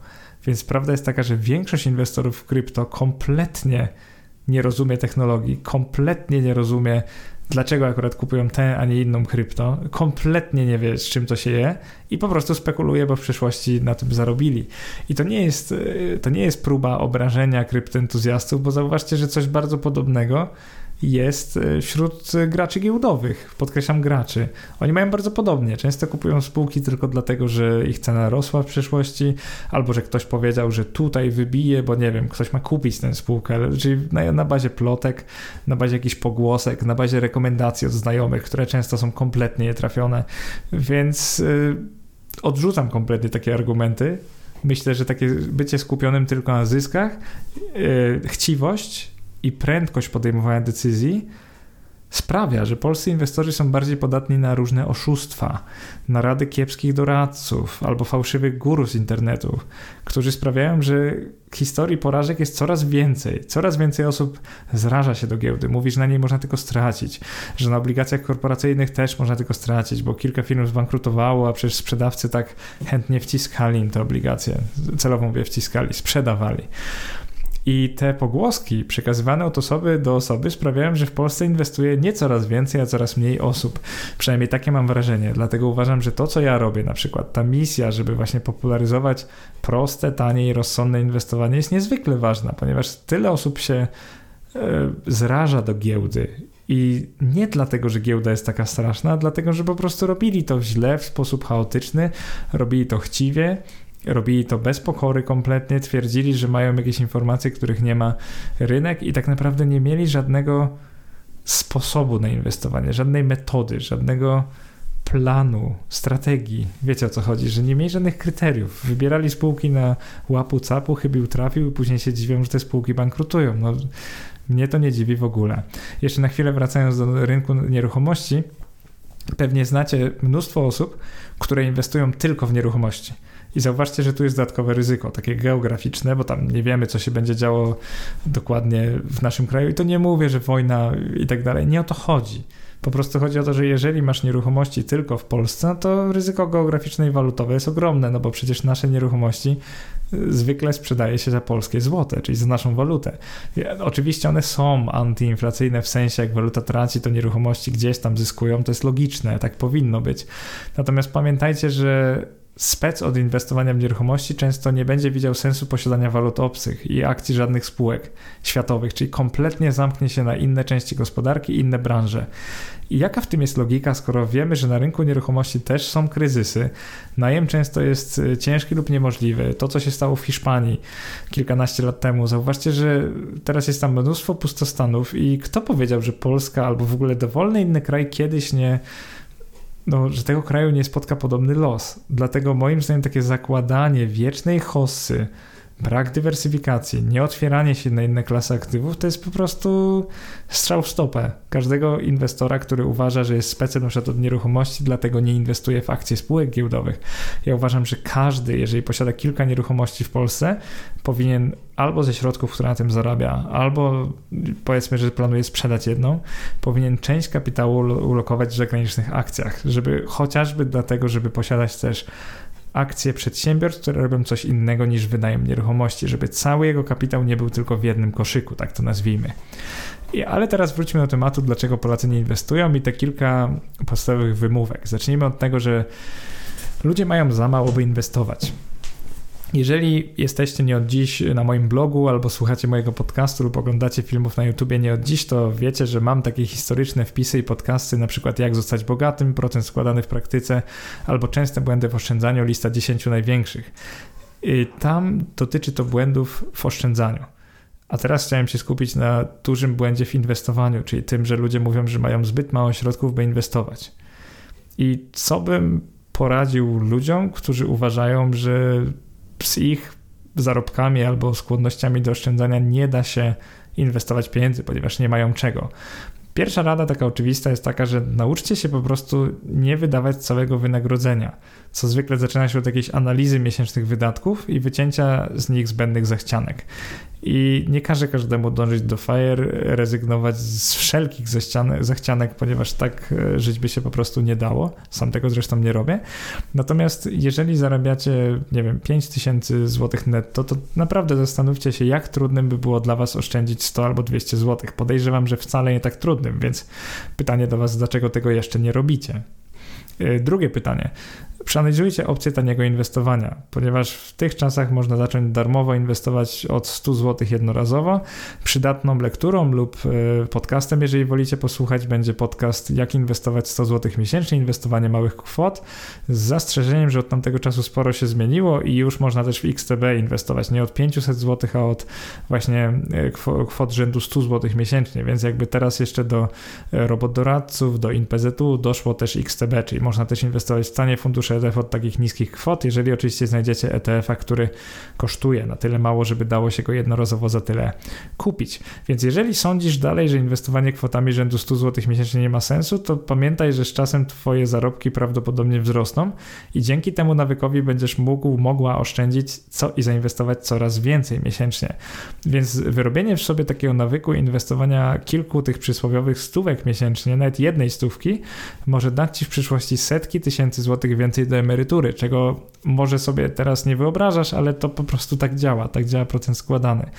Więc prawda jest taka, że większość inwestorów w krypto kompletnie nie rozumie technologii, kompletnie nie rozumie, dlaczego akurat kupują tę, a nie inną krypto, kompletnie nie wie, z czym to się je i po prostu spekuluje, bo w przyszłości na tym zarobili. I to nie jest, to nie jest próba obrażenia kryptoentuzjastów, bo zauważcie, że coś bardzo podobnego jest e, wśród graczy giełdowych. Podkreślam graczy. Oni mają bardzo podobnie. Często kupują spółki tylko dlatego, że ich cena rosła w przyszłości, albo że ktoś powiedział, że tutaj wybije, bo nie wiem, ktoś ma kupić tę spółkę. Czyli na, na bazie plotek, na bazie jakichś pogłosek, na bazie rekomendacji od znajomych, które często są kompletnie nietrafione. Więc yy, odrzucam kompletnie takie argumenty. Myślę, że takie bycie skupionym tylko na zyskach, yy, chciwość i prędkość podejmowania decyzji sprawia, że polscy inwestorzy są bardziej podatni na różne oszustwa, na rady kiepskich doradców albo fałszywych guru z internetu, którzy sprawiają, że historii porażek jest coraz więcej. Coraz więcej osób zraża się do giełdy, mówi, że na niej można tylko stracić, że na obligacjach korporacyjnych też można tylko stracić, bo kilka firm zbankrutowało, a przecież sprzedawcy tak chętnie wciskali im te obligacje, celowo mówię wciskali, sprzedawali. I te pogłoski przekazywane od osoby do osoby sprawiają, że w Polsce inwestuje nie coraz więcej, a coraz mniej osób. Przynajmniej takie mam wrażenie. Dlatego uważam, że to, co ja robię, na przykład ta misja, żeby właśnie popularyzować proste, tanie i rozsądne inwestowanie, jest niezwykle ważna, ponieważ tyle osób się e, zraża do giełdy i nie dlatego, że giełda jest taka straszna, dlatego, że po prostu robili to źle, w sposób chaotyczny, robili to chciwie Robili to bez pokory kompletnie, twierdzili, że mają jakieś informacje, których nie ma rynek i tak naprawdę nie mieli żadnego sposobu na inwestowanie, żadnej metody, żadnego planu, strategii. Wiecie o co chodzi, że nie mieli żadnych kryteriów. Wybierali spółki na łapu capu, chybił trafił i później się dziwią, że te spółki bankrutują. No, mnie to nie dziwi w ogóle. Jeszcze na chwilę wracając do rynku nieruchomości, Pewnie znacie mnóstwo osób, które inwestują tylko w nieruchomości. I zauważcie, że tu jest dodatkowe ryzyko, takie geograficzne, bo tam nie wiemy, co się będzie działo dokładnie w naszym kraju. I to nie mówię, że wojna i tak dalej. Nie o to chodzi. Po prostu chodzi o to, że jeżeli masz nieruchomości tylko w Polsce, no to ryzyko geograficzne i walutowe jest ogromne, no bo przecież nasze nieruchomości y, zwykle sprzedaje się za polskie złote, czyli za naszą walutę. Oczywiście one są antyinflacyjne w sensie, jak waluta traci, to nieruchomości gdzieś tam zyskują, to jest logiczne, tak powinno być. Natomiast pamiętajcie, że spec od inwestowania w nieruchomości często nie będzie widział sensu posiadania walut obcych i akcji żadnych spółek światowych, czyli kompletnie zamknie się na inne części gospodarki, inne branże. I jaka w tym jest logika, skoro wiemy, że na rynku nieruchomości też są kryzysy, najem często jest e, ciężki lub niemożliwy. To, co się stało w Hiszpanii kilkanaście lat temu, zauważcie, że teraz jest tam mnóstwo pustostanów i kto powiedział, że Polska albo w ogóle dowolny inny kraj kiedyś nie no, że tego kraju nie spotka podobny los. Dlatego moim zdaniem takie zakładanie wiecznej hossy, brak dywersyfikacji, nieotwieranie się na inne klasy aktywów to jest po prostu strzał w stopę każdego inwestora, który uważa, że jest specem np. od nieruchomości, dlatego nie inwestuje w akcje spółek giełdowych. Ja uważam, że każdy, jeżeli posiada kilka nieruchomości w Polsce, powinien albo ze środków, które na tym zarabia, albo powiedzmy, że planuje sprzedać jedną, powinien część kapitału ulokować w zagranicznych akcjach, żeby chociażby dlatego, żeby posiadać też akcje przedsiębiorstw, które robią coś innego niż wynajem nieruchomości, żeby cały jego kapitał nie był tylko w jednym koszyku, tak to nazwijmy. I, ale teraz wróćmy do tematu, dlaczego Polacy nie inwestują i te kilka podstawowych wymówek. Zacznijmy od tego, że ludzie mają za mało, by inwestować. Jeżeli jesteście nie od dziś na moim blogu, albo słuchacie mojego podcastu, lub oglądacie filmów na YouTubie nie od dziś, to wiecie, że mam takie historyczne wpisy i podcasty, na przykład jak zostać bogatym, procent składany w praktyce, albo częste błędy w oszczędzaniu, lista 10 największych. I tam dotyczy to błędów w oszczędzaniu. A teraz chciałem się skupić na dużym błędzie w inwestowaniu, czyli tym, że ludzie mówią, że mają zbyt mało środków, by inwestować. I co bym poradził ludziom, którzy uważają, że z ich zarobkami albo skłonnościami do oszczędzania nie da się inwestować pieniędzy, ponieważ nie mają czego. Pierwsza rada, taka oczywista, jest taka, że nauczcie się po prostu nie wydawać całego wynagrodzenia, co zwykle zaczyna się od jakiejś analizy miesięcznych wydatków i wycięcia z nich zbędnych zachcianek. I nie każę każdemu dążyć do FIRE, rezygnować z wszelkich zachcianek, ponieważ tak e, żyć by się po prostu nie dało. Sam tego zresztą nie robię. Natomiast jeżeli zarabiacie, nie wiem, 5000 zł netto, to naprawdę zastanówcie się, jak trudnym by było dla Was oszczędzić 100 albo 200 zł. Podejrzewam, że wcale nie tak trudnym, więc pytanie do Was, dlaczego tego jeszcze nie robicie? E, drugie pytanie. Przeanalizujcie opcję taniego inwestowania, ponieważ w tych czasach można zacząć darmowo inwestować od 100 zł jednorazowo. Przydatną lekturą lub e, podcastem, jeżeli wolicie posłuchać, będzie podcast Jak inwestować 100 zł miesięcznie, inwestowanie małych kwot, z zastrzeżeniem, że od tamtego czasu sporo się zmieniło i już można też w XTB inwestować. Nie od 500 zł, a od właśnie e, kwot rzędu 100 zł miesięcznie, więc jakby teraz jeszcze do e, robot doradców, do InPZU doszło też XTB, czyli można też inwestować w tanie fundusze ETF od takich niskich kwot, jeżeli oczywiście znajdziecie ETF-a, który kosztuje na tyle mało, żeby dało się go jednorazowo za tyle kupić. Więc jeżeli sądzisz dalej, że inwestowanie kwotami rzędu 100 zł miesięcznie nie ma sensu, to pamiętaj, że z czasem twoje zarobki prawdopodobnie wzrosną i dzięki temu nawykowi będziesz mógł, mogła oszczędzić co i zainwestować coraz więcej miesięcznie. Więc wyrobienie w sobie takiego nawyku inwestowania kilku tych przysłowiowych stówek miesięcznie, nawet jednej stówki, może dać ci w przyszłości setki tysięcy złotych więcej do emerytury, czego może sobie teraz nie wyobrażasz, ale to po prostu tak działa, tak działa procent składany.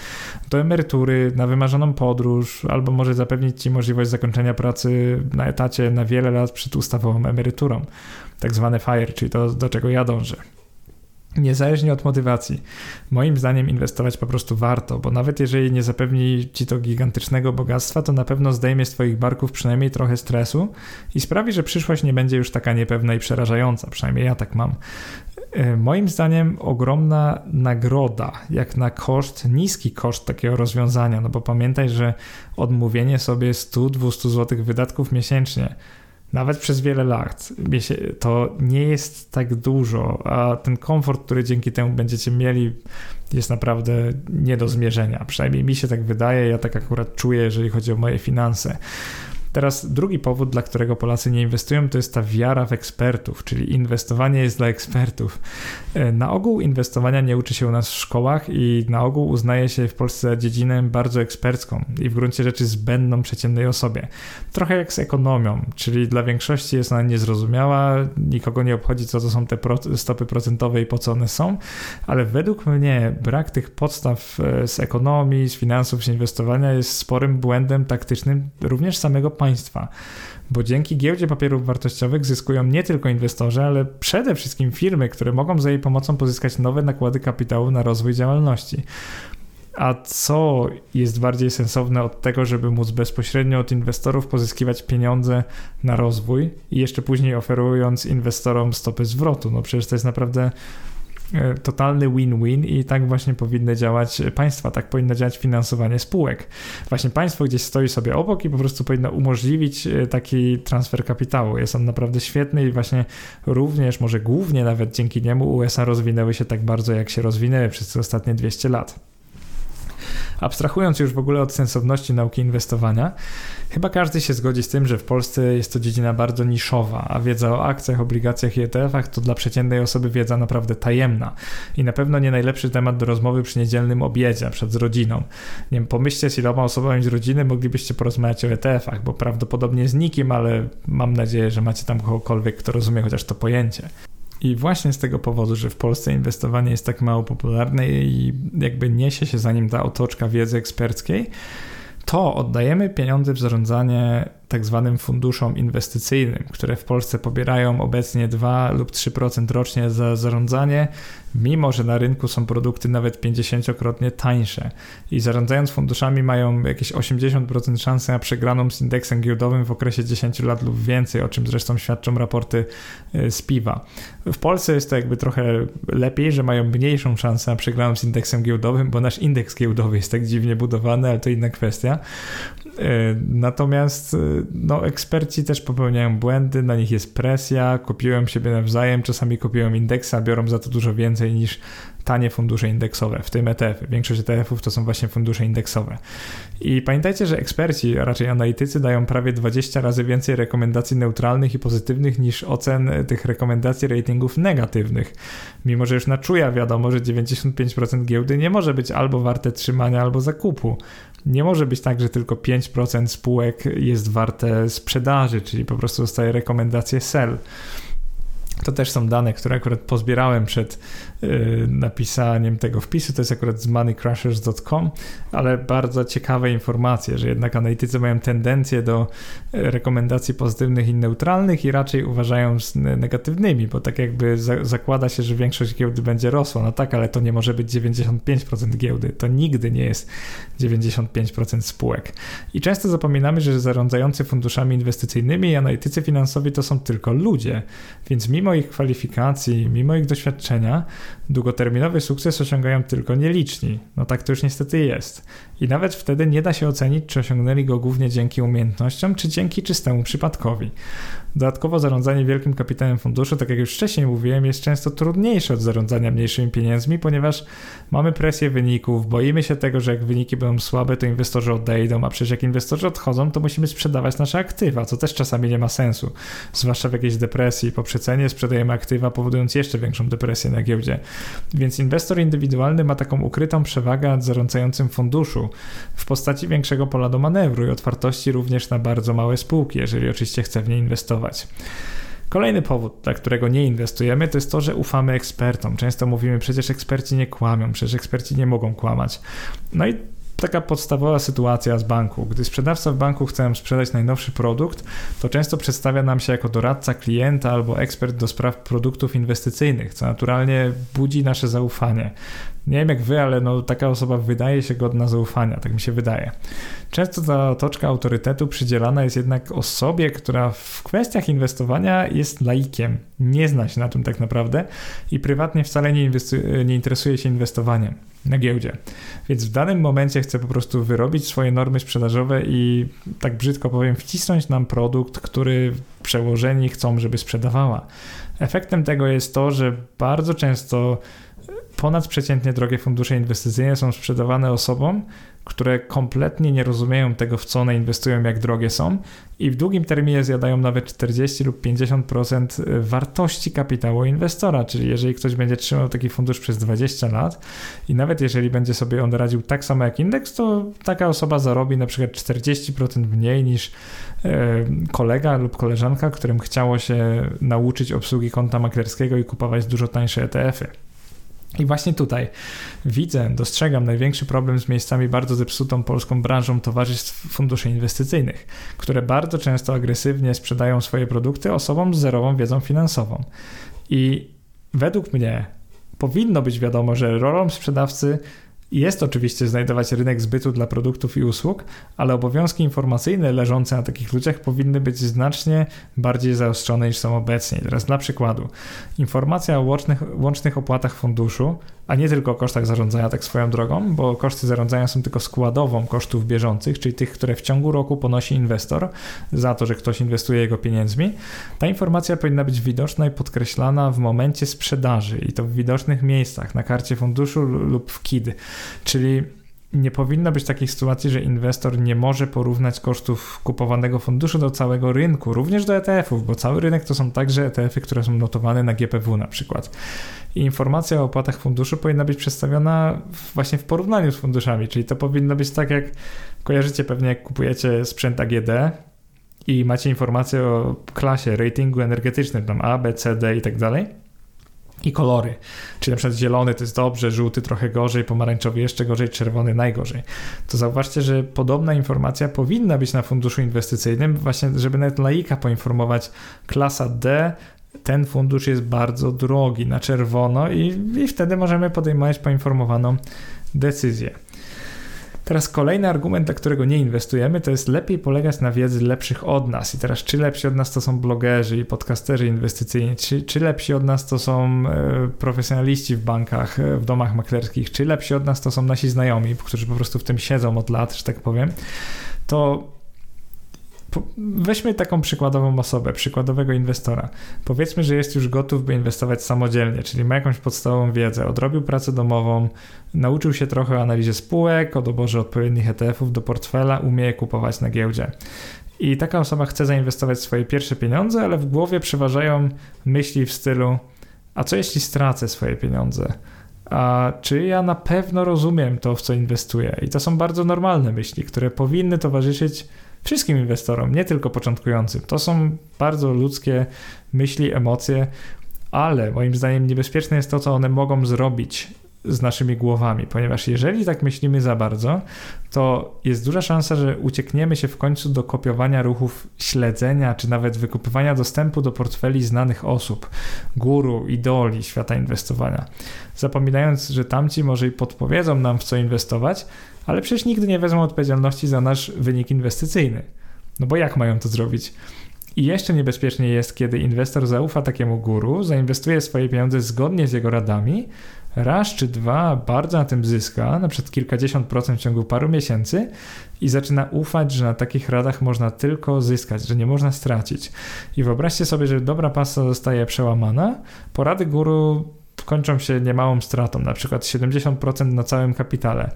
Do emerytury, na wymarzoną podróż, albo może zapewnić Ci możliwość zakończenia pracy na etacie na wiele lat przed ustawową emeryturą, tak zwane FIRE, czyli to, do czego ja dążę. Niezależnie od motywacji, moim zdaniem inwestować po prostu warto, bo nawet jeżeli nie zapewni ci to gigantycznego bogactwa, to na pewno zdejmie z Twoich barków przynajmniej trochę stresu i sprawi, że przyszłość nie będzie już taka niepewna i przerażająca. Przynajmniej ja tak mam. E, moim zdaniem ogromna nagroda, jak na koszt, niski koszt takiego rozwiązania, no bo pamiętaj, że odmówienie sobie 100-200 zł wydatków miesięcznie nawet przez wiele lat, to nie jest tak dużo, a ten komfort, który dzięki temu będziecie mieli, jest naprawdę nie do zmierzenia. Przynajmniej mi się tak wydaje, ja tak akurat czuję, jeżeli chodzi o moje finanse. Teraz drugi powód, dla którego Polacy nie inwestują, to jest ta wiara w ekspertów, czyli inwestowanie jest dla ekspertów. E, na ogół inwestowania nie uczy się u nas w szkołach i na ogół uznaje się w Polsce dziedzinę bardzo ekspercką i w gruncie rzeczy zbędną przeciętnej osobie. Trochę jak z ekonomią, czyli dla większości jest ona niezrozumiała, nikogo nie obchodzi, co to są te stopy procentowe i po co one są, ale według mnie brak tych podstaw e, z ekonomii, z finansów, z inwestowania jest sporym błędem taktycznym również samego państwa bo dzięki giełdzie papierów wartościowych zyskują nie tylko inwestorzy, ale przede wszystkim firmy, które mogą za jej pomocą pozyskać nowe nakłady kapitału na rozwój działalności. A co jest bardziej sensowne od tego, żeby móc bezpośrednio od inwestorów pozyskiwać pieniądze na rozwój i jeszcze później oferując inwestorom stopy zwrotu? No przecież to jest naprawdę totalny win-win i tak właśnie powinny działać państwa, tak powinno działać finansowanie spółek. Właśnie państwo gdzieś stoi sobie obok i po prostu powinno umożliwić e, taki transfer kapitału. Jest on naprawdę świetny i właśnie również, może głównie nawet dzięki niemu USA rozwinęły się tak bardzo, jak się rozwinęły przez te ostatnie 200 lat. Abstrahując już w ogóle od sensowności nauki inwestowania, chyba każdy się zgodzi z tym, że w Polsce jest to dziedzina bardzo niszowa, a wiedza o akcjach, obligacjach i ETF-ach to dla przeciętnej osoby wiedza naprawdę tajemna i na pewno nie najlepszy temat do rozmowy przy niedzielnym obiedzie, przed rodziną. Nie wiem, pomyślcie z iloma osobami z rodziny moglibyście porozmawiać o ETF-ach, bo prawdopodobnie z nikim, ale mam nadzieję, że macie tam kogokolwiek, kto rozumie chociaż to pojęcie. I właśnie z tego powodu, że w Polsce inwestowanie jest tak mało popularne i jakby niesie się za nim ta otoczka wiedzy eksperckiej, to oddajemy pieniądze w zarządzanie tak zwanym funduszom inwestycyjnym, które w Polsce pobierają obecnie 2 lub 3% rocznie za zarządzanie, mimo że na rynku są produkty nawet 50-krotnie tańsze. I zarządzając funduszami mają jakieś 80% szansy na przegraną z indeksem giełdowym w okresie 10 lat lub więcej, o czym zresztą świadczą raporty y, z piwa. W Polsce jest to jakby trochę lepiej, że mają mniejszą szansę na przegraną z indeksem giełdowym, bo nasz indeks giełdowy jest tak dziwnie budowany, ale to inna kwestia. E, natomiast e, no, eksperci też popełniają błędy, na nich jest presja, kopiują siebie nawzajem, czasami kopiują indeksa, biorą za to dużo więcej niż tanie fundusze indeksowe, w tym ETF. Większość ETF-ów to są właśnie fundusze indeksowe. I pamiętajcie, że eksperci, a raczej analitycy, dają prawie 20 razy więcej rekomendacji neutralnych i pozytywnych niż ocen tych rekomendacji ratingów negatywnych. Mimo, że już na czuja wiadomo, że 95% giełdy nie może być albo warte trzymania, albo zakupu. Nie może być tak, że tylko 5% spółek jest warte sprzedaży, czyli po prostu dostaje rekomendację sell. To też są dane, które akurat pozbierałem przed y, napisaniem tego wpisu. To jest akurat z moneycrashers.com, ale bardzo ciekawe informacje, że jednak analitycy mają tendencję do y, rekomendacji pozytywnych i neutralnych i raczej uważają z negatywnymi, bo tak jakby za, zakłada się, że większość giełdy będzie rosła. No tak, ale to nie może być 95% giełdy. To nigdy nie jest 95% spółek. I często zapominamy, że zarządzający funduszami inwestycyjnymi i analitycy finansowi to są tylko ludzie, więc mimo mimo ich kwalifikacji, mimo ich doświadczenia, długoterminowy sukces osiągają tylko nieliczni. No tak to już niestety jest. I nawet wtedy nie da się ocenić, czy osiągnęli go głównie dzięki umiejętnościom, czy dzięki czystemu przypadkowi. Dodatkowo zarządzanie wielkim kapitałem funduszu, tak jak już wcześniej mówiłem, jest często trudniejsze od zarządzania mniejszymi pieniędzmi, ponieważ mamy presję wyników, boimy się tego, że jak wyniki będą słabe, to inwestorzy odejdą, a przecież jak inwestorzy odchodzą, to musimy sprzedawać nasze aktywa, co też czasami nie ma sensu. Zwłaszcza w jakiejś depresji po przecenie sprzedajemy aktywa, powodując jeszcze większą depresję na giełdzie. Więc inwestor indywidualny ma taką ukrytą przewagę nad zarządzającym funduszu w postaci większego pola do manewru i otwartości również na bardzo małe spółki, jeżeli oczywiście chce w nie inwestować. Kolejny powód, dla którego nie inwestujemy, to jest to, że ufamy ekspertom. Często mówimy, przecież eksperci nie kłamią, przecież eksperci nie mogą kłamać. No i taka podstawowa sytuacja z banku. Gdy sprzedawca w banku chce sprzedać najnowszy produkt, to często przedstawia nam się jako doradca klienta albo ekspert do spraw produktów inwestycyjnych, co naturalnie budzi nasze zaufanie. Nie wiem jak wy, ale no, taka osoba wydaje się godna zaufania, tak mi się wydaje. Często ta otoczka autorytetu przydzielana jest jednak osobie, która w kwestiach inwestowania jest laikiem, nie zna się na tym tak naprawdę i prywatnie wcale nie, nie interesuje się inwestowaniem na giełdzie. Więc w danym momencie chce po prostu wyrobić swoje normy sprzedażowe i tak brzydko powiem, wcisnąć nam produkt, który przełożeni chcą, żeby sprzedawała. Efektem tego jest to, że bardzo często ponadprzeciętnie drogie fundusze inwestycyjne są sprzedawane osobom, które kompletnie nie rozumieją tego, w co one inwestują, jak drogie są i w długim terminie zjadają nawet 40 lub 50% wartości kapitału inwestora. Czyli jeżeli ktoś będzie trzymał taki fundusz przez 20 lat i nawet jeżeli będzie sobie on radził tak samo jak indeks, to taka osoba zarobi na przykład 40% mniej niż e, kolega lub koleżanka, którym chciało się nauczyć obsługi konta maklerskiego i kupować dużo tańsze ETF-y. I właśnie tutaj widzę, dostrzegam największy problem z miejscami bardzo zepsutą polską branżą towarzystw funduszy inwestycyjnych, które bardzo często agresywnie sprzedają swoje produkty osobom z zerową wiedzą finansową. I według mnie powinno być wiadomo, że rolą sprzedawcy jest oczywiście znajdować rynek zbytu dla produktów i usług, ale obowiązki informacyjne leżące na takich ludziach powinny być znacznie bardziej zaostrzone niż są obecnie. Teraz dla przykładu, informacja o łącznych, łącznych opłatach funduszu a nie tylko o kosztach zarządzania tak swoją drogą, bo koszty zarządzania są tylko składową kosztów bieżących, czyli tych, które w ciągu roku ponosi inwestor za to, że ktoś inwestuje jego pieniędzmi. Ta informacja powinna być widoczna i podkreślana w momencie sprzedaży i to w widocznych miejscach, na karcie funduszu lub w KID, czyli nie powinno być takiej sytuacji, że inwestor nie może porównać kosztów kupowanego funduszu do całego rynku, również do ETF-ów, bo cały rynek to są także ETF-y, które są notowane na GPW na przykład. I informacja o opłatach funduszu powinna być przedstawiona właśnie w porównaniu z funduszami, czyli to powinno być tak jak kojarzycie pewnie jak kupujecie sprzęt AGD i macie informację o klasie, ratingu energetycznym, tam A, B, C, D i tak dalej i kolory. Czyli na przykład zielony to jest dobrze, żółty trochę gorzej, pomarańczowy jeszcze gorzej, czerwony najgorzej. To zauważcie, że podobna informacja powinna być na funduszu inwestycyjnym, właśnie żeby nawet laika poinformować klasa D, ten fundusz jest bardzo drogi na czerwono i, i wtedy możemy podejmować poinformowaną decyzję. Teraz kolejny argument, dla którego nie inwestujemy, to jest lepiej polegać na wiedzy lepszych od nas. I teraz, czy lepsi od nas to są blogerzy i podcasterzy inwestycyjni, czy, czy lepsi od nas to są e, profesjonaliści w bankach, e, w domach maklerskich, czy lepsi od nas to są nasi znajomi, którzy po prostu w tym siedzą od lat, że tak powiem, to Weźmy taką przykładową osobę, przykładowego inwestora. Powiedzmy, że jest już gotów, by inwestować samodzielnie, czyli ma jakąś podstawową wiedzę, odrobił pracę domową, nauczył się trochę o analizie spółek, o doborze odpowiednich ETF-ów do portfela, umie kupować na giełdzie. I taka osoba chce zainwestować swoje pierwsze pieniądze, ale w głowie przeważają myśli w stylu: A co jeśli stracę swoje pieniądze? A czy ja na pewno rozumiem to, w co inwestuję? I to są bardzo normalne myśli, które powinny towarzyszyć wszystkim inwestorom, nie tylko początkującym. To są bardzo ludzkie myśli, emocje, ale moim zdaniem niebezpieczne jest to, co one mogą zrobić z naszymi głowami, ponieważ jeżeli tak myślimy za bardzo, to jest duża szansa, że uciekniemy się w końcu do kopiowania ruchów śledzenia, czy nawet wykupywania dostępu do portfeli znanych osób, guru, idoli świata inwestowania, zapominając, że tamci może i podpowiedzą nam, w co inwestować, ale przecież nigdy nie wezmą odpowiedzialności za nasz wynik inwestycyjny. No bo jak mają to zrobić? I jeszcze niebezpieczniej jest, kiedy inwestor zaufa takiemu guru, zainwestuje swoje pieniądze zgodnie z jego radami, raz czy dwa bardzo na tym zyska, na przykład kilkadziesiąt procent w ciągu paru miesięcy i zaczyna ufać, że na takich radach można tylko zyskać, że nie można stracić. I wyobraźcie sobie, że dobra pasa zostaje przełamana, porady guru kończą się niemałą stratą, na przykład 70% na całym kapitale.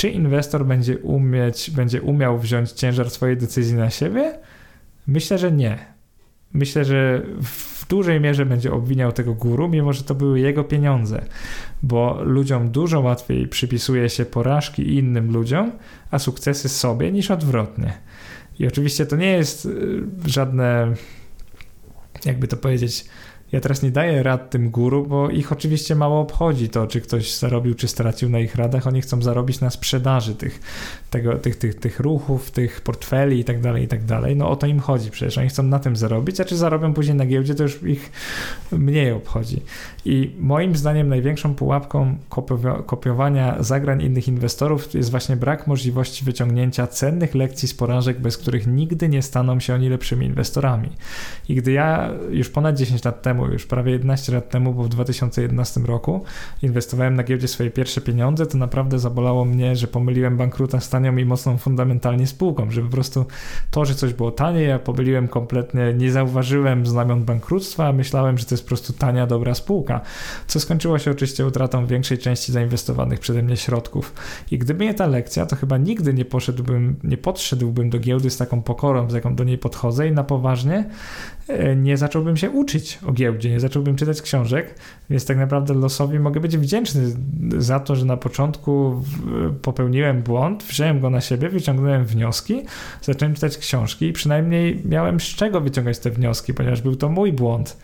Czy inwestor będzie umieć, będzie umiał wziąć ciężar swojej decyzji na siebie? Myślę, że nie. Myślę, że w dużej mierze będzie obwiniał tego guru, mimo że to były jego pieniądze, bo ludziom dużo łatwiej przypisuje się porażki innym ludziom, a sukcesy sobie niż odwrotnie. I oczywiście to nie jest y, żadne, jakby to powiedzieć, ja teraz nie daję rad tym guru, bo ich oczywiście mało obchodzi to, czy ktoś zarobił, czy stracił na ich radach. Oni chcą zarobić na sprzedaży tych, tego, tych, tych, tych ruchów, tych portfeli i tak dalej, i tak dalej. No o to im chodzi przecież. Oni chcą na tym zarobić, a czy zarobią później na giełdzie, to już ich mniej obchodzi. I moim zdaniem największą pułapką kopiowania zagrań innych inwestorów jest właśnie brak możliwości wyciągnięcia cennych lekcji z porażek, bez których nigdy nie staną się oni lepszymi inwestorami. I gdy ja już ponad 10 lat temu temu, już prawie 11 lat temu, bo w 2011 roku inwestowałem na giełdzie swoje pierwsze pieniądze, to naprawdę zabolało mnie, że pomyliłem bankruta z tanią i mocną fundamentalnie spółką, że po prostu to, że coś było tanie, ja pomyliłem kompletnie, nie zauważyłem znamion bankructwa, myślałem, że to jest po prostu tania, dobra spółka, co skończyło się oczywiście utratą większej części zainwestowanych przeze mnie środków. I gdyby nie ta lekcja, to chyba nigdy nie poszedłbym, nie podszedłbym do giełdy z taką pokorą, z jaką do niej podchodzę i na poważnie nie zacząłbym się uczyć o giełdzie, nie zacząłbym czytać książek, więc tak naprawdę losowi mogę być wdzięczny za to, że na początku popełniłem błąd, wziąłem go na siebie, wyciągnąłem wnioski, zacząłem czytać książki i przynajmniej miałem z czego wyciągać te wnioski, ponieważ był to mój błąd.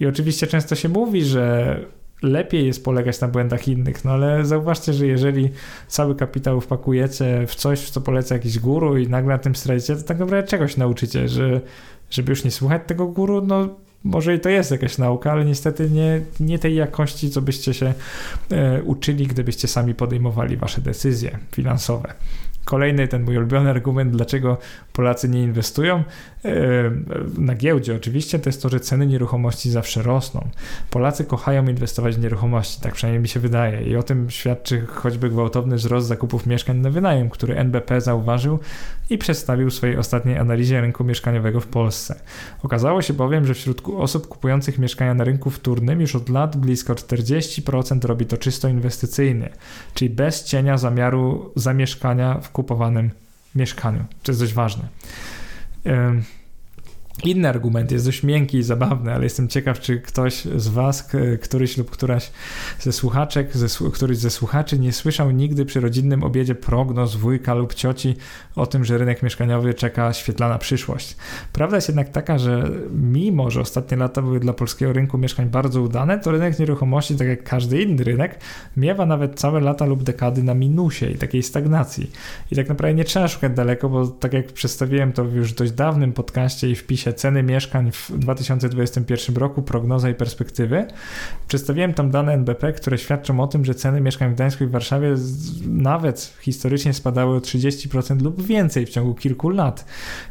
I oczywiście często się mówi, że lepiej jest polegać na błędach innych, no ale zauważcie, że jeżeli cały kapitał wpakujecie w coś, w co poleca jakiś guru i nagle na tym stracicie, to tak naprawdę czegoś nauczycie, że żeby już nie słuchać tego guru, no może i to jest jakaś nauka, ale niestety nie, nie tej jakości, co byście się e, uczyli, gdybyście sami podejmowali wasze decyzje finansowe. Kolejny ten mój ulubiony argument, dlaczego Polacy nie inwestują e, na giełdzie oczywiście, to jest to, że ceny nieruchomości zawsze rosną. Polacy kochają inwestować w nieruchomości, tak przynajmniej mi się wydaje i o tym świadczy choćby gwałtowny wzrost zakupów mieszkań na wynajem, który NBP zauważył i przedstawił w swojej ostatniej analizie rynku mieszkaniowego w Polsce. Okazało się bowiem, że wśród osób kupujących mieszkania na rynku wtórnym już od lat blisko 40% robi to czysto inwestycyjnie, czyli bez cienia zamiaru zamieszkania w kupowanym mieszkaniu. To jest dość ważne. Inny argument jest dość miękki i zabawny, ale jestem ciekaw, czy ktoś z Was, któryś lub któraś ze słuchaczek, ze, któryś ze słuchaczy nie słyszał nigdy przy rodzinnym obiedzie prognoz wujka lub cioci o tym, że rynek mieszkaniowy czeka świetlana przyszłość. Prawda jest jednak taka, że mimo, że ostatnie lata były dla polskiego rynku mieszkań bardzo udane, to rynek nieruchomości, tak jak każdy inny rynek, miewa nawet całe lata lub dekady na minusie i takiej stagnacji. I tak naprawdę nie trzeba szukać daleko, bo tak jak przedstawiłem to w już dość dawnym podcaście i wpisie ceny mieszkań w 2021 roku, prognoza i perspektywy. Przedstawiłem tam dane NBP, które świadczą o tym, że ceny mieszkań w Gdańsku i Warszawie nawet historycznie spadały o 30% lub więcej w ciągu kilku lat.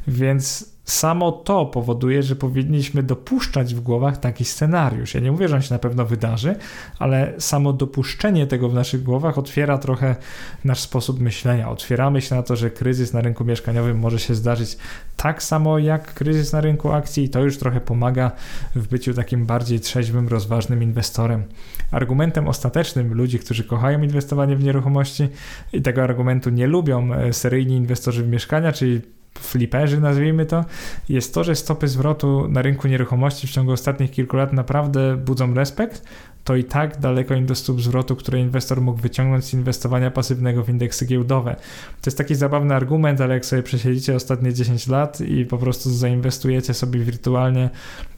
Więc samo to powoduje, że powinniśmy dopuszczać w głowach taki scenariusz. Ja nie mówię, że on się na pewno wydarzy, ale samo dopuszczenie tego w naszych głowach otwiera trochę nasz sposób myślenia. Otwieramy się na to, że kryzys na rynku mieszkaniowym może się zdarzyć tak samo jak kryzys na rynku akcji i to już trochę pomaga w byciu takim bardziej trzeźwym, rozważnym inwestorem. Argumentem ostatecznym ludzi, którzy kochają inwestowanie w nieruchomości i tego argumentu nie lubią e, seryjni inwestorzy w mieszkania, czyli fliperzy, nazwijmy to, jest to, że stopy zwrotu na rynku nieruchomości w ciągu ostatnich kilku lat naprawdę budzą respekt, to i tak daleko im do stóp zwrotu, które inwestor mógł wyciągnąć z inwestowania pasywnego w indeksy giełdowe. To jest taki zabawny argument, ale jak sobie przesiedzicie ostatnie 10 lat i po prostu zainwestujecie sobie wirtualnie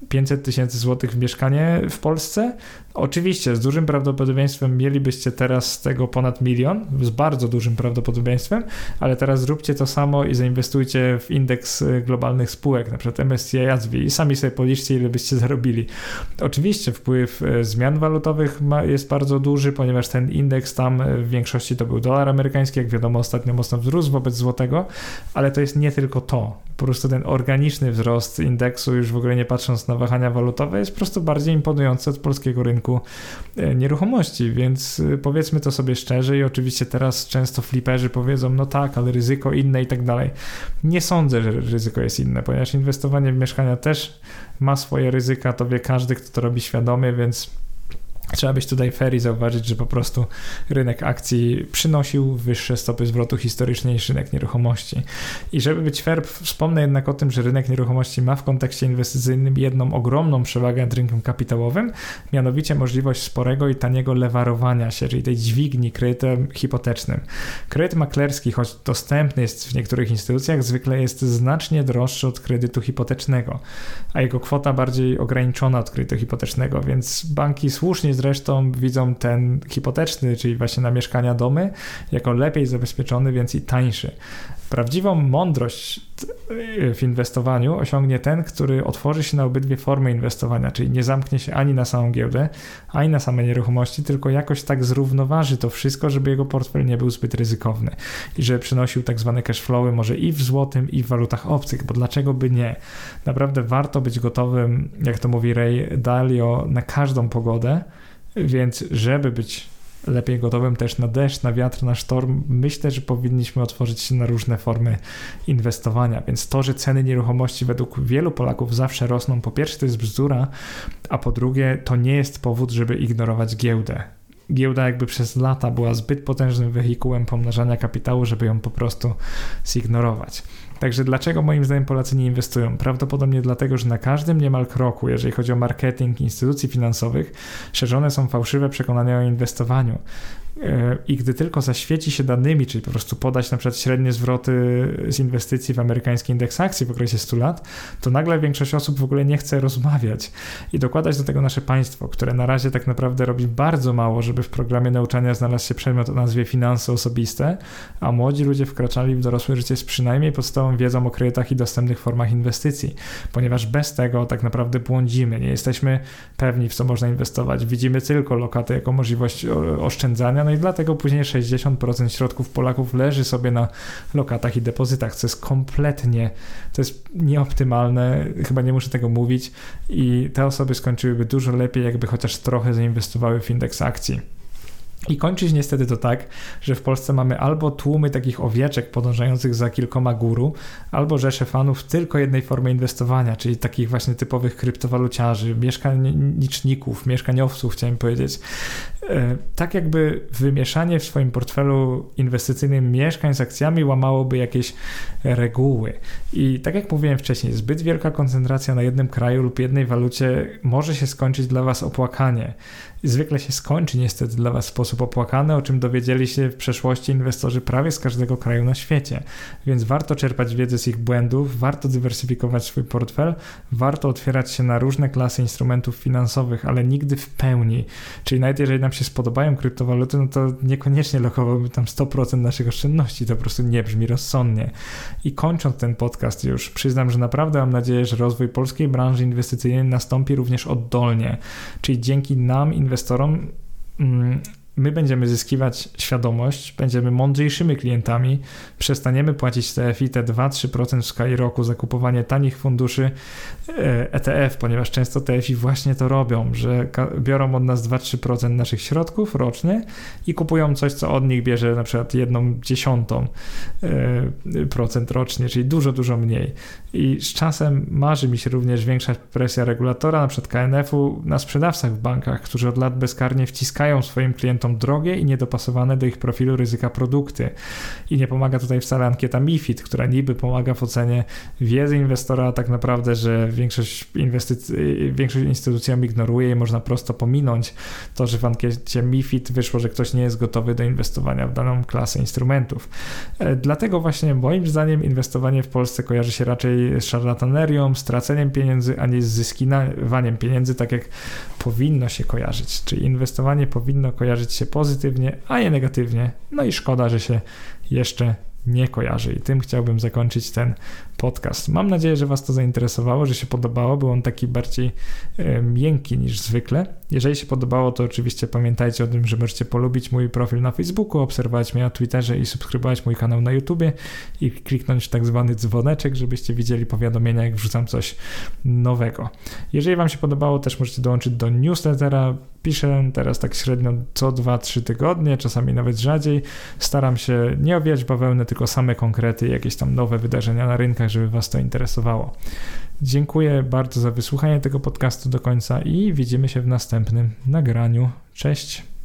500 tysięcy złotych w mieszkanie w Polsce, oczywiście z dużym prawdopodobieństwem mielibyście teraz z tego ponad milion, z bardzo dużym prawdopodobieństwem, ale teraz zróbcie to samo i zainwestujcie w indeks globalnych spółek, na przykład MSCI ASWI i sami sobie policzcie, ile byście zarobili. Oczywiście wpływ e, zmian walutowych walutowych ma, jest bardzo duży, ponieważ ten indeks tam w większości to był dolar amerykański, jak wiadomo ostatnio mocno wzrósł wobec złotego, ale to jest nie tylko to. Po prostu ten organiczny wzrost indeksu, już w ogóle nie patrząc na wahania walutowe, jest po prostu bardziej imponujący od polskiego rynku e, nieruchomości, więc e, powiedzmy to sobie szczerze i oczywiście teraz często fliperzy powiedzą, no tak, ale ryzyko inne i tak dalej. Nie sądzę, że ryzyko jest inne, ponieważ inwestowanie w mieszkania też ma swoje ryzyka, to wie każdy, kto to robi świadomie, więc Trzeba być tutaj fair i zauważyć, że po prostu rynek akcji przynosił wyższe stopy zwrotu historycznie niż rynek nieruchomości. I żeby być fair, wspomnę jednak o tym, że rynek nieruchomości ma w kontekście inwestycyjnym jedną ogromną przewagę nad rynkiem kapitałowym, mianowicie możliwość sporego i taniego lewarowania się, czyli tej dźwigni kredytem hipotecznym. Kredyt maklerski, choć dostępny jest w niektórych instytucjach, zwykle jest znacznie droższy od kredytu hipotecznego, a jego kwota bardziej ograniczona od kredytu hipotecznego, więc banki słusznie zresztą widzą ten hipoteczny, czyli właśnie na mieszkania domy, jako lepiej zabezpieczony, więc i tańszy. Prawdziwą mądrość w inwestowaniu osiągnie ten, który otworzy się na obydwie formy inwestowania, czyli nie zamknie się ani na samą giełdę, ani na same nieruchomości, tylko jakoś tak zrównoważy to wszystko, żeby jego portfel nie był zbyt ryzykowny i żeby przynosił tak zwane cash flowy może i w złotym, i w walutach obcych, bo dlaczego by nie? Naprawdę warto być gotowym, jak to mówi Ray Dalio, na każdą pogodę, więc żeby być lepiej gotowym też na deszcz, na wiatr, na sztorm, myślę, że powinniśmy otworzyć się na różne formy inwestowania. Więc to, że ceny nieruchomości według wielu Polaków zawsze rosną, po pierwsze to jest bzdura, a po drugie to nie jest powód, żeby ignorować giełdę. Giełda jakby przez lata była zbyt potężnym wehikułem pomnażania kapitału, żeby ją po prostu zignorować. Także dlaczego moim zdaniem Polacy nie inwestują? Prawdopodobnie dlatego, że na każdym niemal kroku, jeżeli chodzi o marketing instytucji finansowych, szerzone są fałszywe przekonania o inwestowaniu. I gdy tylko zaświeci się danymi, czyli po prostu podać na przykład średnie zwroty z inwestycji w amerykański indeks akcji w okresie 100 lat, to nagle większość osób w ogóle nie chce rozmawiać i dokładać do tego nasze państwo, które na razie tak naprawdę robi bardzo mało, żeby w programie nauczania znalazł się przedmiot o nazwie finanse osobiste, a młodzi ludzie wkraczali w dorosłe życie z przynajmniej podstawową wiedzą o kredytach i dostępnych formach inwestycji, ponieważ bez tego tak naprawdę błądzimy, nie jesteśmy pewni w co można inwestować, widzimy tylko lokaty jako możliwość oszczędzania, no i dlatego później 60% środków Polaków leży sobie na lokatach i depozytach, co jest kompletnie, to jest nieoptymalne, chyba nie muszę tego mówić i te osoby skończyłyby dużo lepiej, jakby chociaż trochę zainwestowały w indeks akcji. I kończyć niestety to tak, że w Polsce mamy albo tłumy takich owieczek podążających za kilkoma guru, albo rzesze fanów tylko jednej formy inwestowania, czyli takich właśnie typowych kryptowaluciarzy, mieszkaniczników, mieszkaniowców, chciałem powiedzieć. E, tak jakby wymieszanie w swoim portfelu inwestycyjnym mieszkań z akcjami łamałoby jakieś reguły. I tak jak mówiłem wcześniej, zbyt wielka koncentracja na jednym kraju lub jednej walucie może się skończyć dla Was opłakanie zwykle się skończy niestety dla Was w sposób opłakany, o czym dowiedzieli się w przeszłości inwestorzy prawie z każdego kraju na świecie. Więc warto czerpać wiedzę z ich błędów, warto dywersyfikować swój portfel, warto otwierać się na różne klasy instrumentów finansowych, ale nigdy w pełni. Czyli nawet jeżeli nam się spodobają kryptowaluty, no to niekoniecznie lokowałbym tam 100% naszych oszczędności, to po prostu nie brzmi rozsądnie. I kończąc ten podcast już, przyznam, że naprawdę mam nadzieję, że rozwój polskiej branży inwestycyjnej nastąpi również oddolnie, czyli dzięki nam, inwestorom mm, my będziemy zyskiwać świadomość, będziemy mądrzejszymi klientami, przestaniemy płacić TFI te 2-3% w skali roku za kupowanie tanich funduszy ETF, e ponieważ często TFI właśnie to robią, że biorą od nas 2-3% naszych środków rocznie i kupują coś, co od nich bierze na przykład jedną dziesiątą e, procent rocznie, czyli dużo, dużo mniej. I z czasem marzy mi się również większa presja regulatora, na przykład KNF-u, na sprzedawcach w bankach, którzy od lat bezkarnie wciskają swoim klientom drogie i niedopasowane do ich profilu ryzyka produkty. I nie pomaga tutaj wcale ankieta MIFID, która niby pomaga w ocenie wiedzy inwestora, a tak naprawdę, że większość, inwestycji, większość instytucji ignoruje i można prosto pominąć to, że w ankiecie MIFID wyszło, że ktoś nie jest gotowy do inwestowania w daną klasę instrumentów. E, dlatego właśnie moim zdaniem inwestowanie w Polsce kojarzy się raczej z szarlatanerią, straceniem pieniędzy, a nie z zyskiwaniem pieniędzy, tak jak powinno się kojarzyć. Czyli inwestowanie powinno kojarzyć się pozytywnie, a nie negatywnie. No i szkoda, że się jeszcze nie kojarzy. I tym chciałbym zakończyć ten podcast. Mam nadzieję, że Was to zainteresowało, że się podobało. Był on taki bardziej miękki niż zwykle. Jeżeli się podobało, to oczywiście pamiętajcie o tym, że możecie polubić mój profil na Facebooku, obserwować mnie na Twitterze i subskrybować mój kanał na YouTubie i kliknąć w tak zwany dzwoneczek, żebyście widzieli powiadomienia, jak wrzucam coś nowego. Jeżeli Wam się podobało, też możecie dołączyć do newslettera. Piszę teraz tak średnio co 2-3 tygodnie, czasami nawet rzadziej. Staram się nie owijać bawełny, tylko same konkrety, jakieś tam nowe wydarzenia na rynkach, żeby Was to interesowało. Dziękuję bardzo za wysłuchanie tego podcastu do końca i widzimy się w następnym nagraniu. Cześć!